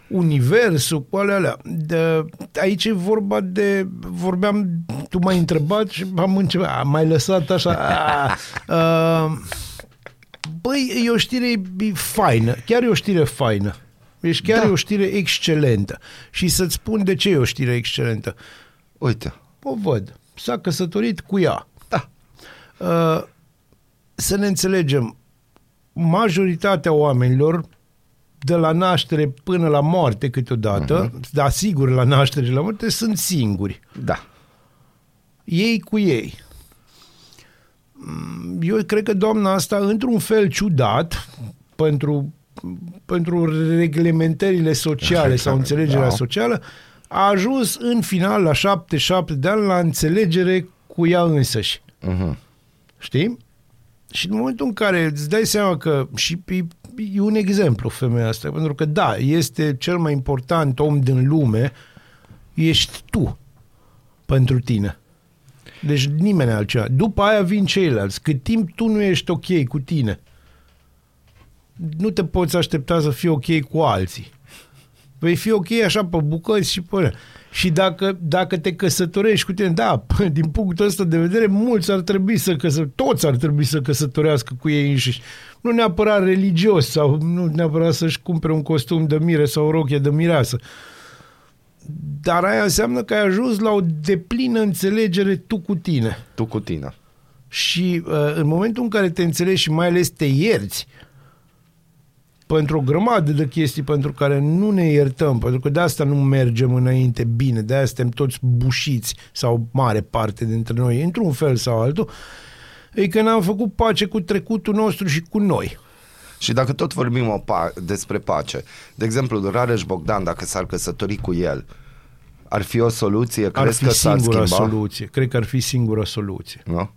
universul, cu alea, alea. De, aici e vorba de, vorbeam, tu m-ai întrebat și am început, a, m-ai lăsat așa. *laughs* A, a, băi, e o știre e faină, chiar e o știre faină. Deci chiar Da. e o știre excelentă. Și să-ți spun de ce e o știre excelentă. Uite, O văd. S-a căsătorit cu ea. Da. Uh, să ne înțelegem, majoritatea oamenilor de la naștere până la moarte câteodată, uh-huh. dar sigur la naștere și la moarte, sunt singuri. da. Ei cu ei. Mm, Eu cred că doamna asta, într-un fel ciudat, pentru, pentru reglementările sociale sau înțelegerea Da. socială, a ajuns în final, la 77 de ani, la înțelegere cu ea însăși. Uh-huh. Știi? Și în momentul în care îți dai seama că și e, e un exemplu femeia asta, pentru că da, este cel mai important om din lume, ești tu pentru tine. Deci nimeni altceva. După aia vin ceilalți. Cât timp tu nu ești ok cu tine, nu te poți aștepta să fii ok cu alții. Vei fi ok așa pe bucăți și pe alea. Și dacă, dacă te căsătorești cu tine, da, *laughs* din punctul ăsta de vedere, mulți ar trebui să căsă, toți ar trebui să căsătorească cu ei înșiși. Nu neapărat religios sau nu neapărat să-și cumpere un costum de mire sau o rochie de mireasă. Dar aia înseamnă că ai ajuns la o deplină înțelegere tu cu tine. Tu cu tine. Și uh, în momentul în care te înțelegi și mai ales te ierți pentru o grămadă de chestii pentru care nu ne iertăm, pentru că de asta nu mergem înainte bine, de asta suntem toți bușiți sau mare parte dintre noi, într-un fel sau altul, e că n-am făcut pace cu trecutul nostru și cu noi. Și dacă tot vorbim o pa- despre pace, de exemplu, Rareș Bogdan, dacă s-ar căsători cu el, ar fi o soluție? Ar Crezi fi că s-ar singura schimba? soluție. Cred că ar fi singura soluție. Nu?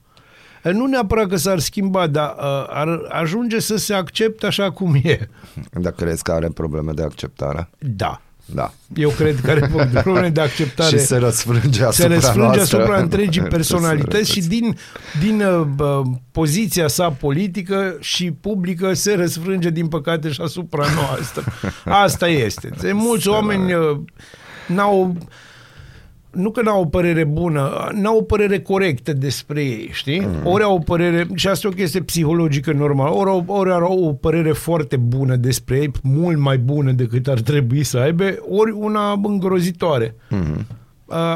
Nu neapărat că s-ar schimba, dar uh, ar ajunge să se accepte așa cum e. Dacă crezi că are probleme de acceptare? Da. Da. Eu cred că are *laughs* probleme de acceptare. Și se răsfrânge se asupra răsfrânge noastră. asupra întregii *laughs* Se personalități și răsfrânge. din, din uh, bă, poziția sa politică și publică se răsfrânge din păcate și asupra noastră. *laughs* Asta este. De mulți oameni uh, n-au nu că n-au o părere bună, n-au o părere corectă despre ei, știi? Mm. Ori au o părere, și asta e o chestie psihologică normală, ori, au- ori au o părere foarte bună despre ei, mult mai bună decât ar trebui să aibă, ori una îngrozitoare. Mm.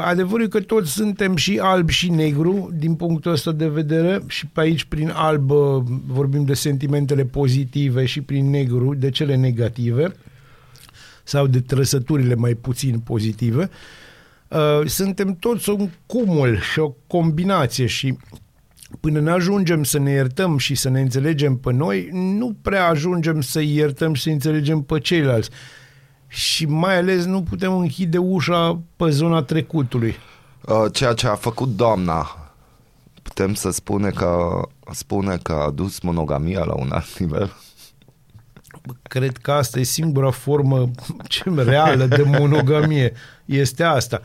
Adevărul e că toți suntem și alb și negru din punctul ăsta de vedere și pe aici prin alb uh, vorbim de sentimentele pozitive și prin negru de cele negative sau de trăsăturile mai puțin pozitive. Uh, Suntem toți un cumul și o combinație și până ne ajungem să ne iertăm și să ne înțelegem pe noi, nu prea ajungem să iertăm și să înțelegem pe ceilalți. Și mai ales nu putem închide ușa pe zona trecutului. Uh, ceea ce a făcut doamna, putem să spune că, spune că a dus monogamia la un alt nivel. Cred că asta e singura formă ce reală de monogamie. *laughs* Este asta.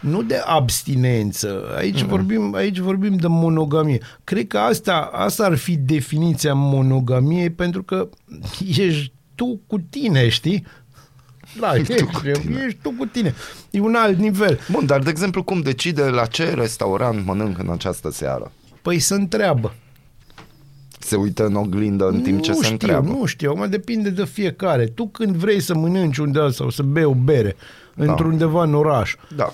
Nu de abstinență. Aici, mm. vorbim, aici vorbim de monogamie. Cred că asta, asta ar fi definiția monogamiei pentru că ești tu cu tine, știi? Da, ești, tu cu tine. ești tu cu tine. E un alt nivel. Bun, dar de exemplu cum decide la ce restaurant mănânc în această seară? Păi să întreabă. Se uită în oglindă în timp ce nu se știu, întreabă. Nu știu, acum depinde de fiecare. Tu când vrei să mănânci undeva sau să bei o bere într-undeva în oraș, Da.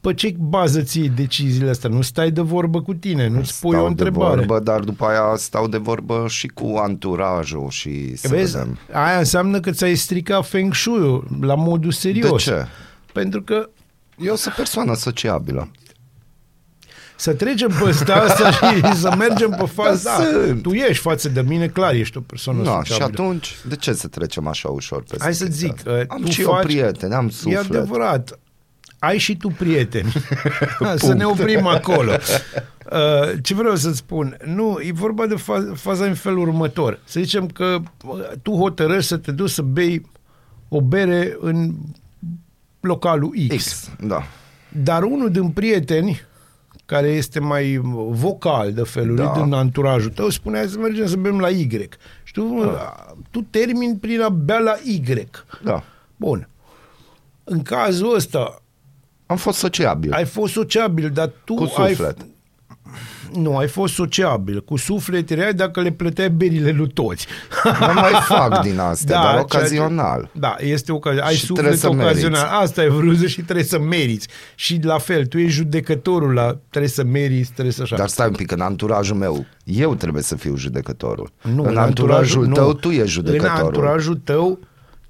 Pe ce bază ții deciziile astea? Nu stai de vorbă cu tine, nu-ți pui Stau o întrebare. De vorbă, dar după aia stau de vorbă și cu anturajul și să Vezi, vedem. aia înseamnă că ți-ai stricat feng shui la modul De serios. ce? Pentru că Eu sunt persoană sociabilă. să trecem pe ăsta *laughs* asta și să mergem pe faza. Da, Da, sunt. tu ești față de mine, clar, ești o persoană Da, și sociabilă. atunci, de ce să trecem așa ușor pe Hai să zic, uh, Am tu și faci- eu prieteni, am E suflet. adevărat. Ai și tu prieteni. *laughs* să ne oprim acolo. Uh, ce vreau să spun? Nu, e vorba de fa- faza în felul următor. Să zicem că uh, tu hotărăști să te duci să bei o bere în localul X. X, da. Dar unul din prieteni care este mai vocal de felul Da. da. din anturajul tău, spunea să mergem să bem la Y. Și tu, da. tu termini prin a bea la Y. Da. Bun. În cazul ăsta, Am fost sociabil. ai fost sociabil, dar tu Cu ai... suflet. Nu, ai fost sociabil. Cu suflet erai dacă le plăteai berile lui toți. Nu mai *laughs* fac din astea, dar ceea ce- ocazional. Da, este ocazional. Ai Și trebuie suflet să ocazional. meriți. Asta e vrut și trebuie să meriți. Și la fel, tu ești judecătorul la trebuie să meriți, trebuie să așa. Dar stai un pic, în anturajul meu, eu trebuie să fiu judecătorul. Nu, în anturajul nu. tău, tu ești judecătorul. În anturajul tău,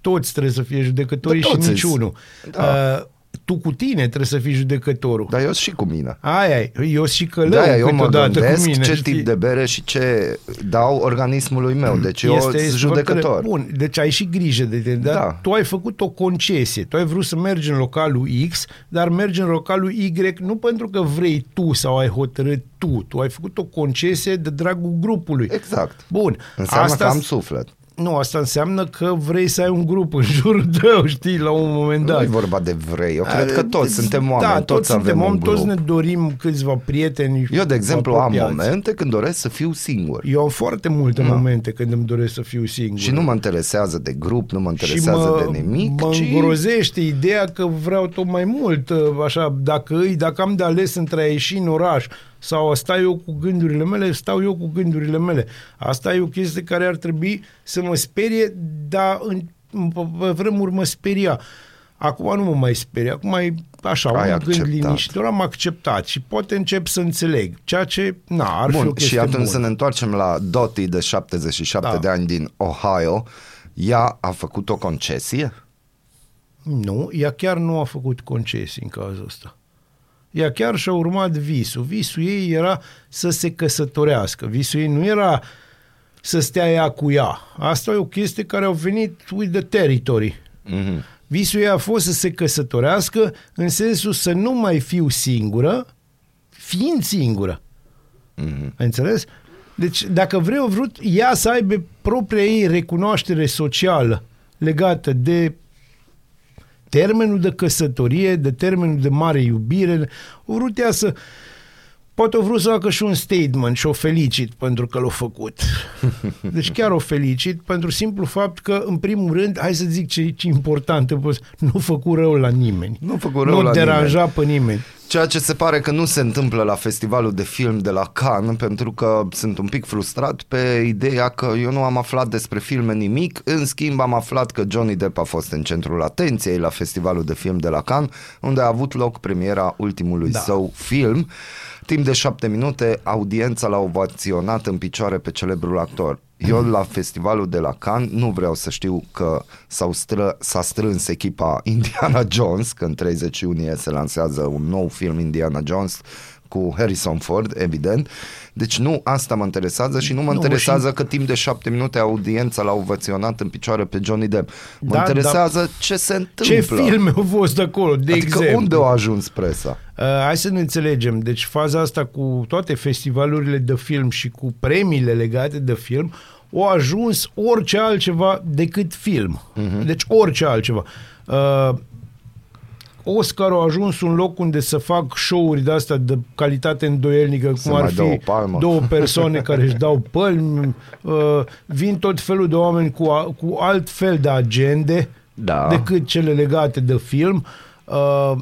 toți trebuie să fie judecătorii Da, și toți niciunul. Da. Uh, tu cu tine trebuie să fii judecătorul. Dar eu și cu mine. Aia e, eu și călău Da, eu mă câteodată gândesc cu mine. ce știi? tip de bere și ce dau organismului meu. Deci eu sunt judecător. foarte- Bun, deci ai și grijă de tine, dar Da. tu ai făcut o concesie. Tu ai vrut să mergi în localul X, dar mergi în localul Y nu pentru că vrei tu sau ai hotărât tu. Tu ai făcut o concesie de dragul grupului. Exact. Bun. Înseamnă asta că am suflet. Nu, asta înseamnă că vrei să ai un grup în jurul *laughs* tău, știi, la un moment Nu dat. e vorba de vrei. Eu cred că toți suntem oameni, da, toți, toți suntem avem oameni, un toți grup. ne dorim câțiva prieteni. Eu, de exemplu, am apropiați. momente când doresc să fiu singur. Eu am foarte multe Da. momente când îmi doresc să fiu singur. Și nu mă interesează de grup, nu mă și interesează de nimic, mă ci... îngrozește ideea că vreau tot mai mult, așa, dacă, îi, dacă am de ales între a ieși în oraș sau a sta eu cu gândurile mele, stau eu cu gândurile mele. Asta e o chestie care ar trebui să mă sperie, dar în, în, pe vremuri mă speria. Acum nu mă mai sperie, acum e așa, Ai un gând acceptat. liniștitor, am acceptat și poate încep să înțeleg, ceea ce, na, ar fi o Bun, chestie și atunci bună. să ne întoarcem la Dottie de 77 Da. de ani din Ohio. Ea a făcut o concesie? Nu, ea chiar nu a făcut concesii în cazul ăsta. Ea chiar și-a urmat visul. Visul ei era să se căsătorească. Visul ei nu era să stea ea cu ea. Asta e o chestie care a venit with the territory. Mhm. Visul ei a fost să se căsătorească în sensul să nu mai fiu singură, fiind singură. Mhm. Ai înțeles? Deci, dacă vreau vrut, ea să aibă propria ei recunoaștere socială legată de termenul de căsătorie, de termenul de mare iubire, o vrut ea să... poate o vrut să facă și un statement și o felicit pentru că l-a făcut. *laughs* Deci chiar o felicit pentru simplu fapt că, în primul rând, hai să zic ce, ce important, nu făcut rău la nimeni. Nu a făcut rău nu la deranja pe nimeni. Ceea ce se pare că nu se întâmplă la festivalul de film de la Cannes, pentru că sunt un pic frustrat pe ideea că eu nu am aflat despre filme nimic, în schimb am aflat că Johnny Depp a fost în centrul atenției la festivalul de film de la Cannes, unde a avut loc premiera ultimului Da. său film. Timp de șapte minute, audiența l-a ovaționat în picioare pe celebrul actor. Eu la festivalul de la Cannes nu vreau să știu că s-au stră, s-a strâns echipa Indiana Jones, că în 30 iunie se lansează un nou film Indiana Jones cu Harrison Ford, evident. Deci nu asta mă interesează și nu mă Nu, interesează că timp de șapte minute audiența l-a ovaționat în picioare pe Johnny Depp. Mă Da, interesează ce se întâmplă. Ce filme au fost acolo, de adică exemplu? unde a ajuns presa? Uh, hai să ne înțelegem. Deci faza asta cu toate festivalurile de film și cu premiile legate de film au ajuns orice altceva decât film. Uh-huh. Deci orice altceva. Uh, Oscar a ajuns un loc unde să fac show-uri de astea de calitate îndoielnică, Să cum ar mai dă o fi palmă. două persoane care își dau pălmi, uh, vin tot felul de oameni cu, a, cu alt fel de agende Da. decât cele legate de film. Uh,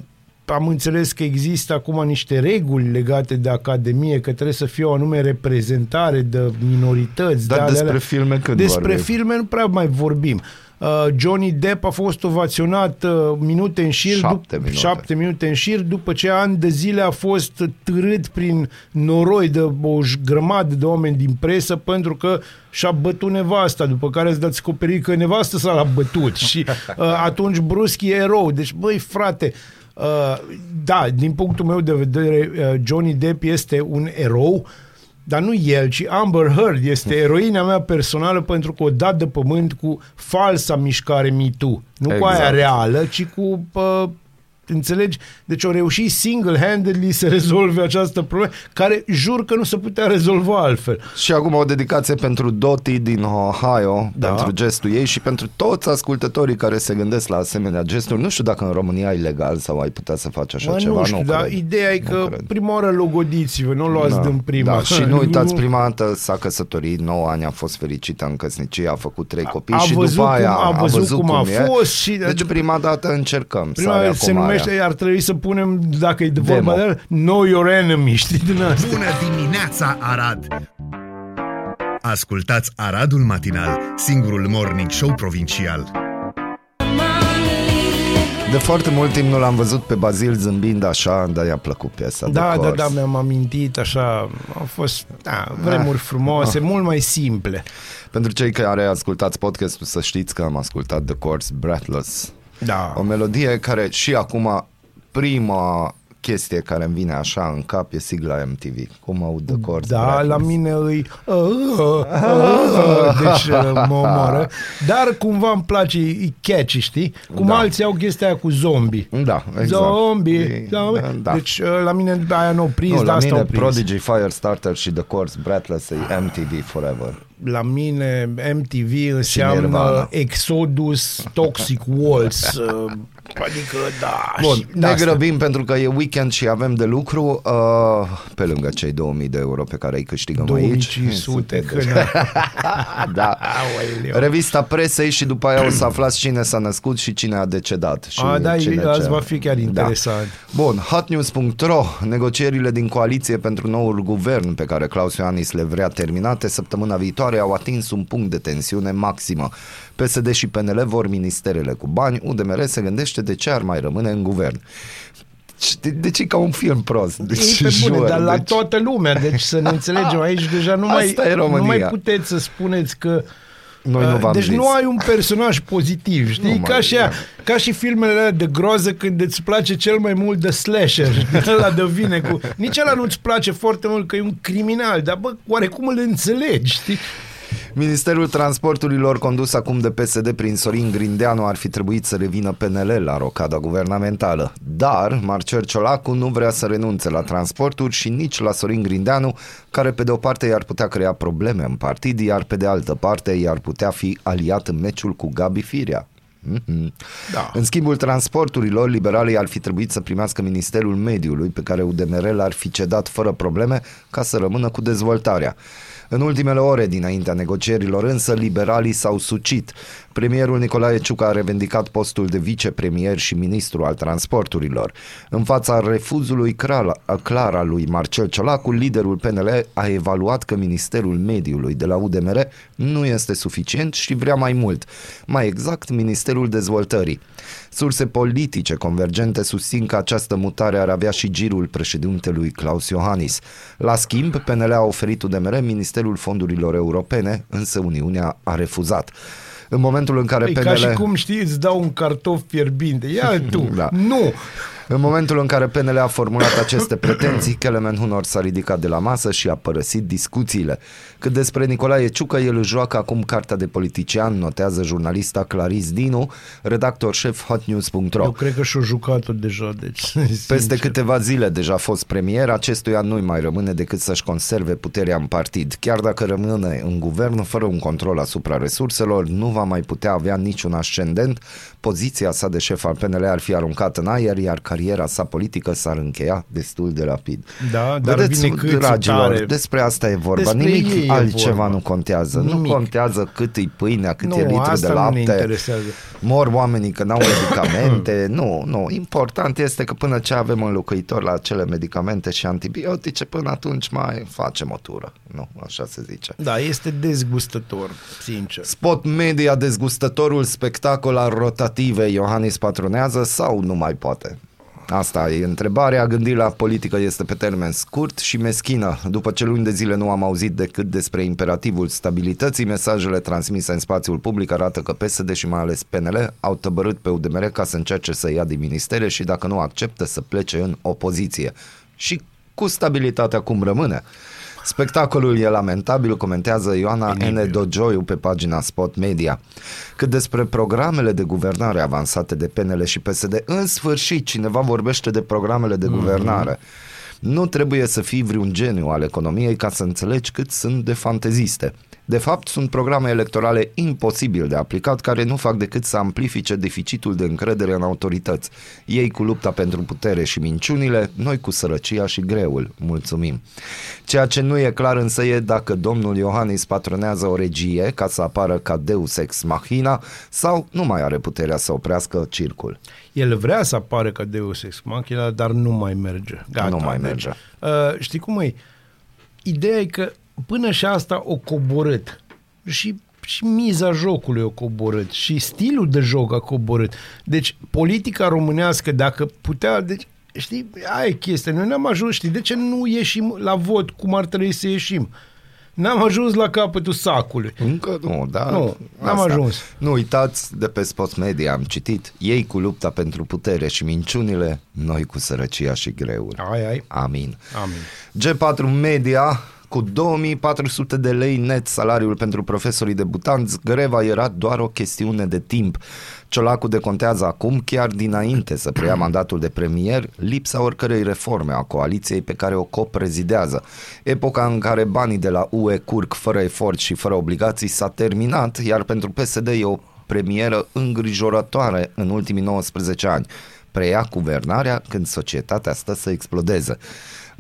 am înțeles că există acum niște reguli legate de Academie, că trebuie să fie o anume reprezentare de minorități. Dar de alea. despre filme când Despre vorbim? filme nu prea mai vorbim. Uh, Johnny Depp a fost ovaționat uh, minute în șir, Șapte dup- minute. șapte minute în șir, după ce ani de zile a fost târât prin noroi de o j- grămadă de oameni din presă pentru că și-a bătut nevasta, după care îți dați descoperit că nevastă s-a l-a bătut *laughs* și uh, atunci brusc e erou. Deci, băi, frate, uh, da, din punctul meu de vedere, uh, Johnny Depp este un erou, dar nu el, ci Amber Heard este eroina mea personală pentru că o dat de pământ cu falsa mișcare Me Too. Nu cu aia Exact. reală, ci cu... Uh, Înțelegi? Deci o reușit single-handedly să rezolve această problemă, care jur că nu se putea rezolva altfel. Și acum o dedicație pentru Doti din Ohio, Da. pentru gestul ei și pentru toți ascultătorii care se gândesc la asemenea gesturi. Nu știu dacă în România e legal sau ai putea să faci așa Mă, ceva. nu știu, dar cred. ideea e Nu că cred. prima oară logodiți-vă, nu o luați Da, din prima. Da, și *laughs* nu uitați, prima dată s-a căsătorit, 9 ani a fost fericită în căsnicie, a făcut trei copii a și văzut după aia cum- a văzut cum a e. fost și- Deci prima dată încercăm Prima sarea se cu marea. numește, ar trebui să punem, dacă e de Demo. vorba de el, Know Your Enemy, știi din asta. Bună dimineața, Arad! Ascultați Aradul Matinal, singurul morning show provincial. De foarte mult timp nu l-am văzut pe Bazil zâmbind așa, dar i-a plăcut piesa de Da, da, cors. da, mi-am amintit așa, au fost da, vremuri frumoase, mult mai simple. Pentru cei care ascultați podcastul să știți că am ascultat The Course Breathless Da. O melodie care și acum prima chestie care îmi vine așa în cap e sigla MTV. Cum aud The Course Da, Breathless. la mine îi... Deci uh, mă omoară. Dar cumva îmi place, e catchy, știi? Cum Da. alții au chestia aia cu zombie. Da, exact. Zombie, E- zombie. Da. Deci uh, la mine aia nu au prins, nu, dar la asta mine au prins. Prodigy Firestarter și The Course Breathless e MTV Forever. La mine MTV înseamnă Nirvana. Exodus, Toxic Waltz, uh, *laughs* adică da. Bun, și, ne da, asta. grăbim pentru că e weekend și avem de lucru uh, pe lângă cei 2000 de euro pe care îi câștigăm aici. 2500, că Sute. na. *laughs* da. Aoleu. Revista presei și după aia o să aflați cine s-a născut și cine a decedat. Și A, da, cine azi ce- va fi chiar interesant. Da. Bun, hotnews.ro Negocierile din coaliție pentru noul guvern pe care Claus Ioanis le vrea terminate săptămâna viitoare au atins un punct de tensiune maximă. PSD și PNL vor ministerele cu bani, UDMR se gândește de ce ar mai rămâne în guvern. De, deci e ca un film prost. Deci, E pe bune, jur, dar la deci- toată lumea, deci să ne *laughs* înțelegem, aici deja nu mai, Asta e România. nu mai puteți să spuneți că Noi nu Uh, v-am deci zis. nu ai un personaj pozitiv, știi? Nu ca, mai- și aia, ca și filmele alea de groază când îți place cel mai mult de slasher, *laughs* știi? ăla de vine cu... Nici ăla nu-ți place foarte mult că e un criminal, dar bă, oarecum îl înțelegi, știi? Ministerul Transporturilor condus acum de PSD prin Sorin Grindeanu ar fi trebuit să revină PNL la rocada guvernamentală. Dar Marcel Ciolacu nu vrea să renunțe la transporturi și nici la Sorin Grindeanu, care pe de o parte i-ar putea crea probleme în partid, iar pe de altă parte i-ar putea fi aliat în meciul cu Gabi Firea. Mhm. Da. În schimbul transporturilor, liberalii ar fi trebuit să primească Ministerul Mediului, pe care UDMR l-ar fi cedat fără probleme ca să rămână cu dezvoltarea. În ultimele ore dinaintea negocierilor însă, liberalii s-au sucit. Premierul Nicolae Ciucă a revendicat postul de vicepremier și ministru al transporturilor. În fața refuzului clar, clar al lui Marcel Ciolacu, liderul PNL a evaluat că Ministerul Mediului de la UDMR nu este suficient și vrea mai mult. Mai exact, Ministerul Dezvoltării. Surse politice convergente susțin că această mutare ar avea și girul președintelui Claus Iohannis. La schimb, PNL a oferit UDMR Ministerul Fondurilor Europene, însă Uniunea a refuzat. În momentul în care Păi, PNL... ca și cum știi, îți dau un cartof fierbinte. Ia tu. Da. Nu. În momentul în care PNL a formulat aceste pretenții, Kelemen Hunor s-a ridicat de la masă și a părăsit discuțiile. Cât despre Nicolae Ciucă, el își joacă acum cartea de politician, notează jurnalista Claris Dinu, redactor șef hotnews.ro. Eu cred că și-o jucat-o deja, deci... *laughs* Peste sincer. câteva zile deja a fost premier, acestuia nu-i mai rămâne decât să-și conserve puterea în partid. Chiar dacă rămâne în guvern fără un control asupra resurselor, nu va mai putea avea niciun ascendent, poziția sa de șef al PNL ar fi aruncată în aer, iar cariera sa politică s-ar încheia destul de rapid. Da, dar Vedeți, bine cât dragilor, tare. despre asta e vorba. Despre Nimic ei e altceva vorba. nu contează. Nimic. Nu contează cât e pâinea, cât Nu, e litru asta de nu ne lapte. interesează. Mor oamenii că n-au *coughs* medicamente. nu, nu. Important este că până ce avem înlocuitor la acele medicamente și antibiotice, până atunci mai facem o tură. Nu, așa se zice. Da, este dezgustător, sincer. Spot media dezgustătorul spectacol al rotative Iohannis patronează sau nu mai poate? Asta e întrebarea. A gândi la politică este pe termen scurt și meschină. După ce luni de zile nu am auzit decât despre imperativul stabilității, mesajele transmise în spațiul public arată că PSD și mai ales PNL au tăbărât pe UDMR ca să încerce să ia din ministere și dacă nu acceptă să plece în opoziție. Și cu stabilitatea cum rămâne. Spectacolul e lamentabil, comentează Ioana N. Dogioiu pe pagina Spot Media. Cât despre programele de guvernare avansate de PNL și PSD, în sfârșit cineva vorbește de programele de guvernare. Nu trebuie să fii vreun geniu al economiei ca să înțelegi cât sunt de fanteziste. De fapt, sunt programe electorale imposibil de aplicat care nu fac decât să amplifice deficitul de încredere în autorități. Ei cu lupta pentru putere și minciunile, noi cu sărăcia și greul. Mulțumim. Ceea ce nu e clar însă e dacă domnul Iohannis patronează o regie ca să apară ca deus ex machina sau nu mai are puterea să oprească circul. El vrea să apară ca Deus Ex Machina, dar nu mai merge. Gata, Nu mai deci, merge. Uh, știi cum e? Ideea e că până și asta o coborât. Și și miza jocului o coborât și stilul de joc a coborât. Deci politica românească dacă putea, deci știi, aia e chestia, noi n-am ajuns, știi, de ce nu ieșim la vot cum ar trebui să ieșim? N-am ajuns la capătul sacului. Încă nu, da. Nu, n-am ajuns. Nu uitați, de pe Spot Media am citit, ei cu lupta pentru putere și minciunile, noi cu sărăcia și greul. Ai, ai. Amin. Amin. G4 Media cu 2400 de lei net salariul pentru profesorii debutanți, greva era doar o chestiune de timp. Ciolacu decontează acum, chiar dinainte să preia *clears throat* mandatul de premier, lipsa oricărei reforme a coaliției pe care o coprezidează. Epoca în care banii de la UE curg fără efort și fără obligații s-a terminat, iar pentru PSD e o premieră îngrijorătoare în ultimii 19 ani. Preia guvernarea când societatea stă să explodeze.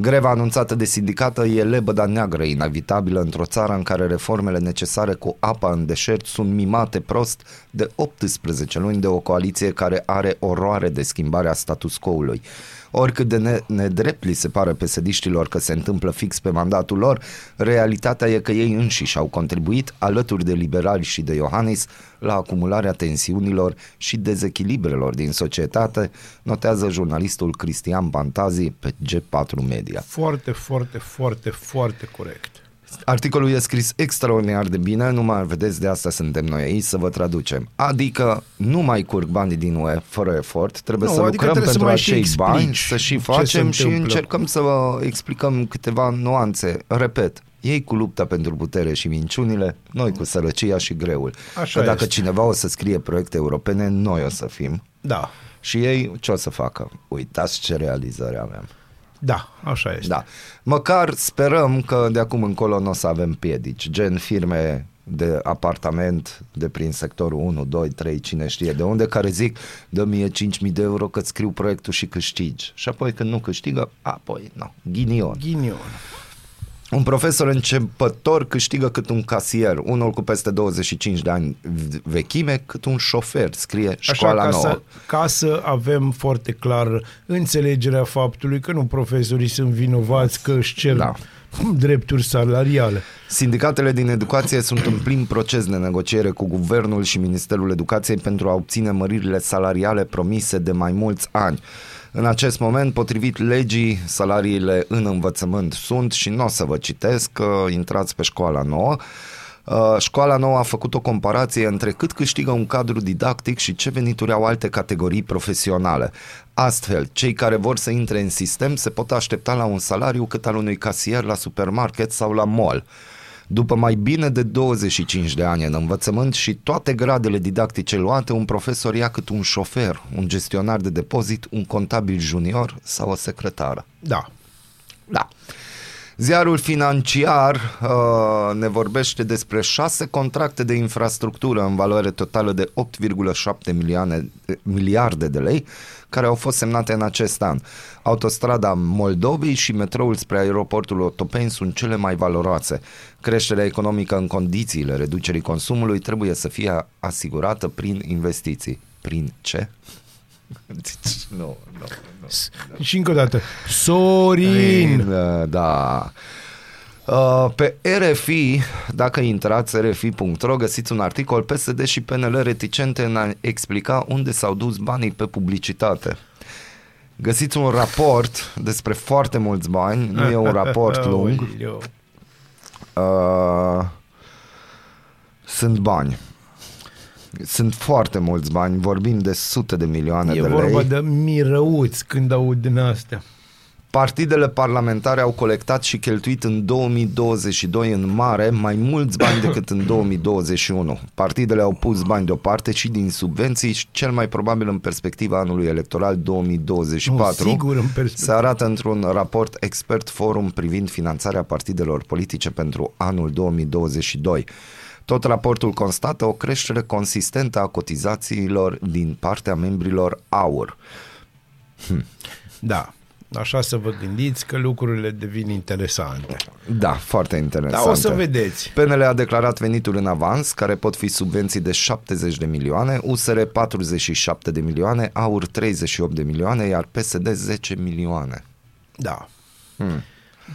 Greva anunțată de sindicată e lebăda neagră inevitabilă într-o țară în care reformele necesare cu apa în deșert sunt mimate prost de 18 luni de o coaliție care are oroare de schimbarea status quo-ului. Oricât de ne- nedrept li se pare pesediștilor că se întâmplă fix pe mandatul lor, realitatea e că ei înșiși au contribuit, alături de liberali și de Iohannis, la acumularea tensiunilor și dezechilibrelor din societate, notează jurnalistul Cristian Pantazi pe G4 Media. Foarte, foarte, foarte, foarte corect. Articolul e scris extraordinar de bine, numai vedeți, de asta suntem noi aici să vă traducem. Adică nu mai curg banii din UE fără efort, trebuie Nu, să adică lucrăm trebuie să pentru mai și acei explici bani, să și ce facem se și întâmplă. încercăm să vă explicăm câteva nuanțe. Repet, ei cu lupta pentru putere și minciunile, noi cu sărăcia și greul. Așa că dacă este. cineva o să scrie proiecte europene, noi o să fim. Da, Și ei ce o să facă? Uitați ce realizări avem. Da, așa este. Da. Măcar sperăm că de acum încolo nu o să avem piedici, gen firme de apartament de prin sectorul 1, 2, 3, cine știe de unde, care zic, dă mie 5.000 de euro că scriu proiectul și câștigi. Și apoi când nu câștigă, apoi, nu, ghinion. Ghinion. Un profesor începător câștigă cât un casier, unul cu peste 25 de ani vechime, cât un șofer, scrie școala Așa, ca nouă. să, ca să avem foarte clar înțelegerea faptului că nu profesorii sunt vinovați că își cer Da. drepturi salariale. Sindicatele din educație sunt în plin proces de negociere cu Guvernul și Ministerul Educației pentru a obține măririle salariale promise de mai mulți ani. În acest moment, potrivit legii, salariile în învățământ sunt și nu o să vă citesc, că intrați pe școala nouă. Uh, Școala nouă a făcut o comparație între cât câștigă un cadru didactic și ce venituri au alte categorii profesionale. Astfel, cei care vor să intre în sistem se pot aștepta la un salariu cât al unui casier la supermarket sau la mall. După mai bine de 25 de ani în învățământ și toate gradele didactice luate, un profesor ia cât un șofer, un gestionar de depozit, un contabil junior sau o secretară. Da. Da. Ziarul financiar uh, ne vorbește despre șase contracte de infrastructură în valoare totală de 8,7 milioane, miliarde de lei care au fost semnate în acest an. Autostrada Moldovei și metroul spre aeroportul Otopeni sunt cele mai valoroase. Creșterea economică în condițiile reducerii consumului trebuie să fie asigurată prin investiții. Prin ce? Nu, nu, nu. Și încă o dată, Sorin! Da, Da. Uh, Pe RFI, dacă intrați rfi.ro, găsiți un articol PSD și PNL reticente în a explica unde s-au dus banii pe publicitate. Găsiți un raport despre foarte mulți bani, nu e un raport *laughs* lung, Aoleu. uh, sunt bani. Sunt foarte mulți bani, vorbim de sute de milioane E de vorba lei. de mirăuți când aud din astea. Partidele parlamentare au colectat și cheltuit în 2022 în mare mai mulți bani decât în 2021. Partidele au pus bani deoparte și din subvenții și cel mai probabil în perspectiva anului electoral 2024. Nu, sigur, în perspectivă. Se arată într-un raport expert forum privind finanțarea partidelor politice pentru anul 2022. Tot raportul constată o creștere consistentă a cotizațiilor din partea membrilor AUR. Da. Așa să vă gândiți că lucrurile devin interesante. Da, foarte interesant. Dar o să vedeți. PNL a declarat venituri în avans, care pot fi subvenții de 70 de milioane, USR 47 de milioane, AUR 38 de milioane, iar PSD 10 milioane. Da. Hmm.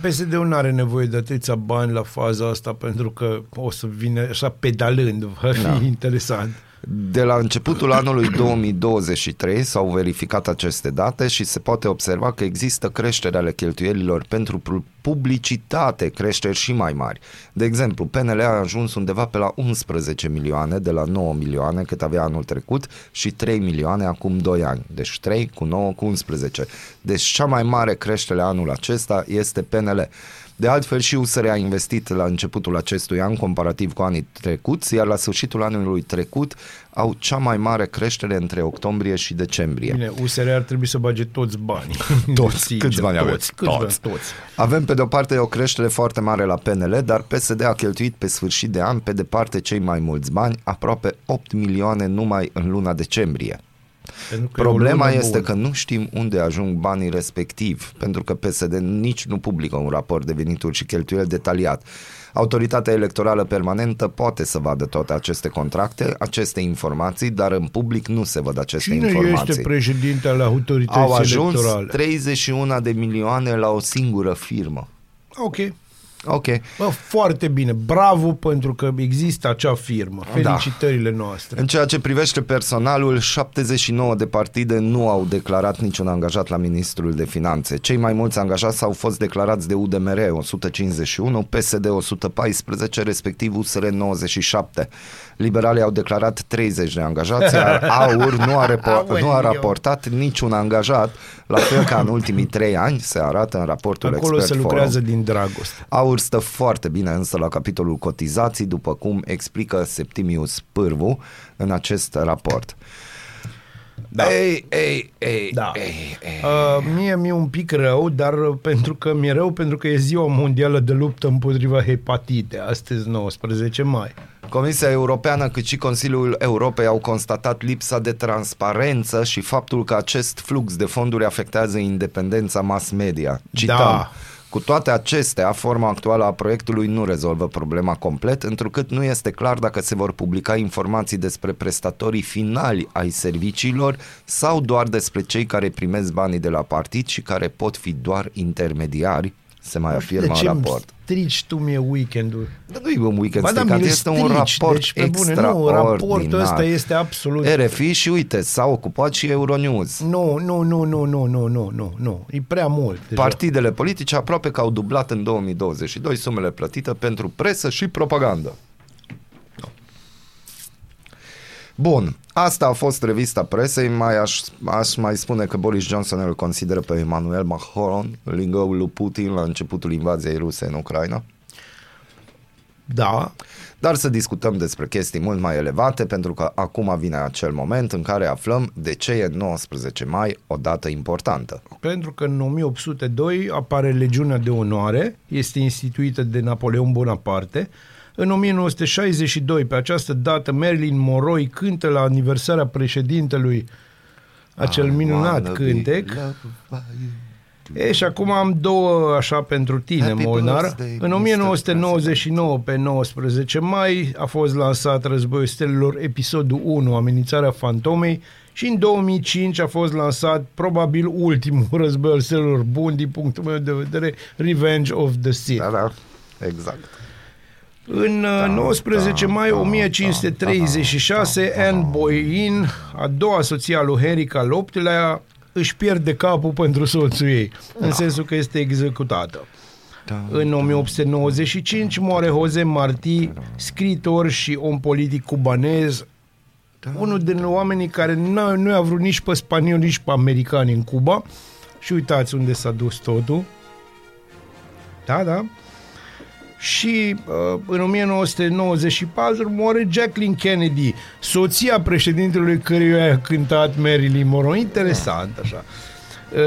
PSD-ul nu are nevoie de atâția bani la faza asta pentru că o să vină așa pedalând, va fi da. interesant. De la începutul anului 2023 s-au verificat aceste date și se poate observa că există creștere ale cheltuielilor pentru pu- publicitate, creșteri și mai mari. De exemplu, PNL a ajuns undeva pe la 11 milioane de la 9 milioane cât avea anul trecut și 3 milioane acum 2 ani. Deci 3 cu 9 cu 11. Deci cea mai mare creștere anul acesta este PNL. De altfel și USR a investit la începutul acestui an comparativ cu anii trecuți, iar la sfârșitul anului trecut au cea mai mare creștere între octombrie și decembrie. Bine, USR ar trebui să bage toți banii. *laughs* Toți. Sincer, Câți bani toți, aveți? Câți Toți. bani? toți. Avem pe de o parte o creștere foarte mare la PNL, dar PSD a cheltuit pe sfârșit de an pe departe cei mai mulți bani, aproape 8 milioane numai în luna decembrie. Pentru că e o Problema lună este bună. că nu știm unde ajung banii respectiv, pentru că PSD nici nu publică un raport de venituri și cheltuieli detaliat. Autoritatea electorală permanentă poate să vadă toate aceste contracte, aceste informații, dar în public nu se văd aceste Cine informații. este președintele autorității Au ajuns electorale? 31 de milioane la o singură firmă. Ok. Ok. Bă, foarte bine. Bravo pentru că există acea firmă. Da. Felicitările noastre. În ceea ce privește personalul, 79 de partide nu au declarat niciun angajat la Ministrul de Finanțe. Cei mai mulți angajați au fost declarați de UDMR 151, PSD 114, respectiv USR 97. Liberalii au declarat 30 de angajați, iar *laughs* AUR nu a, repo- nu a raportat niciun angajat, la fel ca în ultimii trei ani, se arată în raportul Acolo Expert se Forum. lucrează din dragoste. Aur stă foarte bine însă la capitolul cotizații, după cum explică Septimius Pârvu în acest raport. Da. Ei, ei, ei, Da. ei, ei. Uh, mie mi-e un pic rău, dar pentru că mi-e rău pentru că e ziua mondială de luptă împotriva hepatite, astăzi 19 mai. Comisia Europeană cât și Consiliul Europei au constatat lipsa de transparență și faptul că acest flux de fonduri afectează independența mass media. Cităm. Da. Cu toate acestea, forma actuală a proiectului nu rezolvă problema complet, întrucât nu este clar dacă se vor publica informații despre prestatorii finali ai serviciilor sau doar despre cei care primesc banii de la partid și care pot fi doar intermediari, se mai de afirmă în ce îmi raport. Strici tu mie weekendul? Dar nu e un weekend Ba da, stricat, mi-l este un strici, raport deci, pe bune, nu, raportul ăsta este absolut... RFI și uite, s-a ocupat și Euronews. Nu, nu, nu, nu, nu, nu, nu, nu, nu. E prea mult. Deja. Partidele politice aproape că au dublat în 2022 sumele plătite pentru presă și propagandă. Bun, asta a fost revista presei, mai aș, aș mai spune că Boris Johnson îl consideră pe Emmanuel Macron, lingăul lui Putin la începutul invaziei ruse în Ucraina. Da, Dar să discutăm despre chestii mult mai elevate, pentru că acum vine acel moment în care aflăm de ce e 19 mai o dată importantă. pentru că în 1802 apare Legiunea de Onoare, este instituită de Napoleon Bonaparte. În 1962, pe această dată, Marilyn Monroe cântă la aniversarea președintelui acel minunat cântec. E, și acum am două așa pentru tine, Happy Molnar. birthday, În Mr. 1999, pe 19 mai, a fost lansat Războiul Stelelor, episodul 1, Amenințarea Fantomei, și în 2005 a fost lansat probabil ultimul *laughs* Război al Stelelor bun din punctul meu de vedere, Revenge of the Sith. Da, da, exact. În da, 19 da, mai da, 1536, Anne Boleyn, a doua soție a lui Henric al VIII-lea, își pierde capul pentru soțul ei, în sensul că este executată. Da, În 1895 moare Jose Martí, scriitor și om politic cubanez, unul din oamenii care n-a, nu a vrut nici pe spanioli, nici pe americani în Cuba. Și uitați unde s-a dus totul. Da, da. Și uh, în 1994 moare Jacqueline Kennedy, soția președintelui căruia a cântat Marilyn Monroe. Interesant, așa.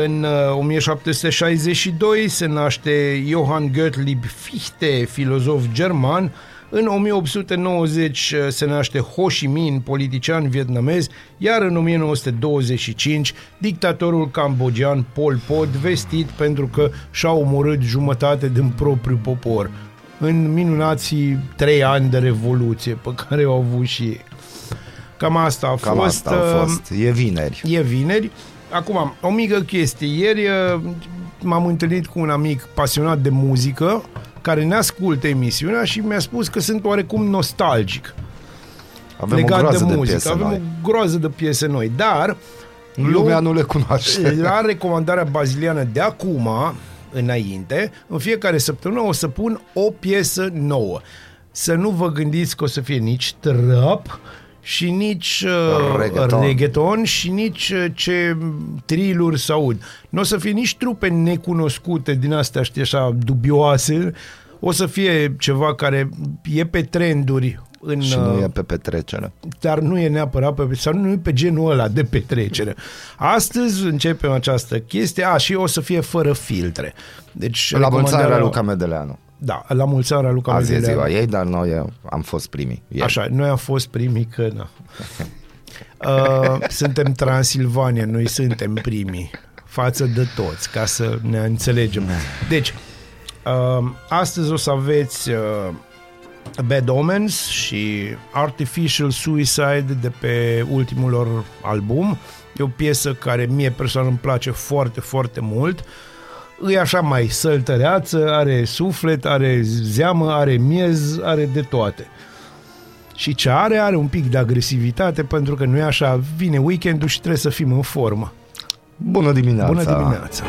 În uh, 1762 se naște Johann Gottlieb Fichte, filozof german. În 1890 se naște Ho Chi Minh, politician vietnamez, iar în 1925 dictatorul cambogian Pol Pot, vestit pentru că și-a omorât jumătate din propriul popor în minunații trei ani de revoluție pe care au avut și ei. Cam asta a Cam fost. asta a uh, fost. E vineri. E vineri. Acum, o mică chestie. Ieri uh, m-am întâlnit cu un amic pasionat de muzică care ne ascultă emisiunea și mi-a spus că sunt oarecum nostalgic Avem legat o groază de de, muzică. piese Avem noi. o groază de piese noi, dar Lumea nu le cunoaște. la recomandarea baziliană de acum, înainte, în fiecare săptămână o să pun o piesă nouă. Să nu vă gândiți că o să fie nici trap și nici uh, Reggaeton. reggaeton și nici uh, ce triluri să aud. Nu o să fie nici trupe necunoscute din astea, știi, așa, dubioase. O să fie ceva care e pe trenduri în, Și nu uh, e pe petrecere. dar nu e neapărat pe, sau nu e pe genul ăla de petrecere. Astăzi începem această chestie, a, și o să fie fără filtre. Deci, La mulți ani recomandarea- era Luca Medeleanu. Da, la mulți ani era Luca Azi e Medeleanu. ziua ei, dar noi eh, am fost primii. Ieri. Așa, noi am fost primii că na. *laughs* Uh, suntem Transilvania, noi suntem primii față de toți, ca să ne înțelegem. Deci, uh, astăzi o să aveți uh, Bad Omens și Artificial Suicide de pe ultimul lor album. E o piesă care mie personal îmi place foarte, foarte mult. E așa mai săltăreață, are suflet, are zeamă, are miez, are de toate. Și ce are, are un pic de agresivitate pentru că nu e așa, vine weekendul și trebuie să fim în formă. Bună dimineața! Bună dimineața!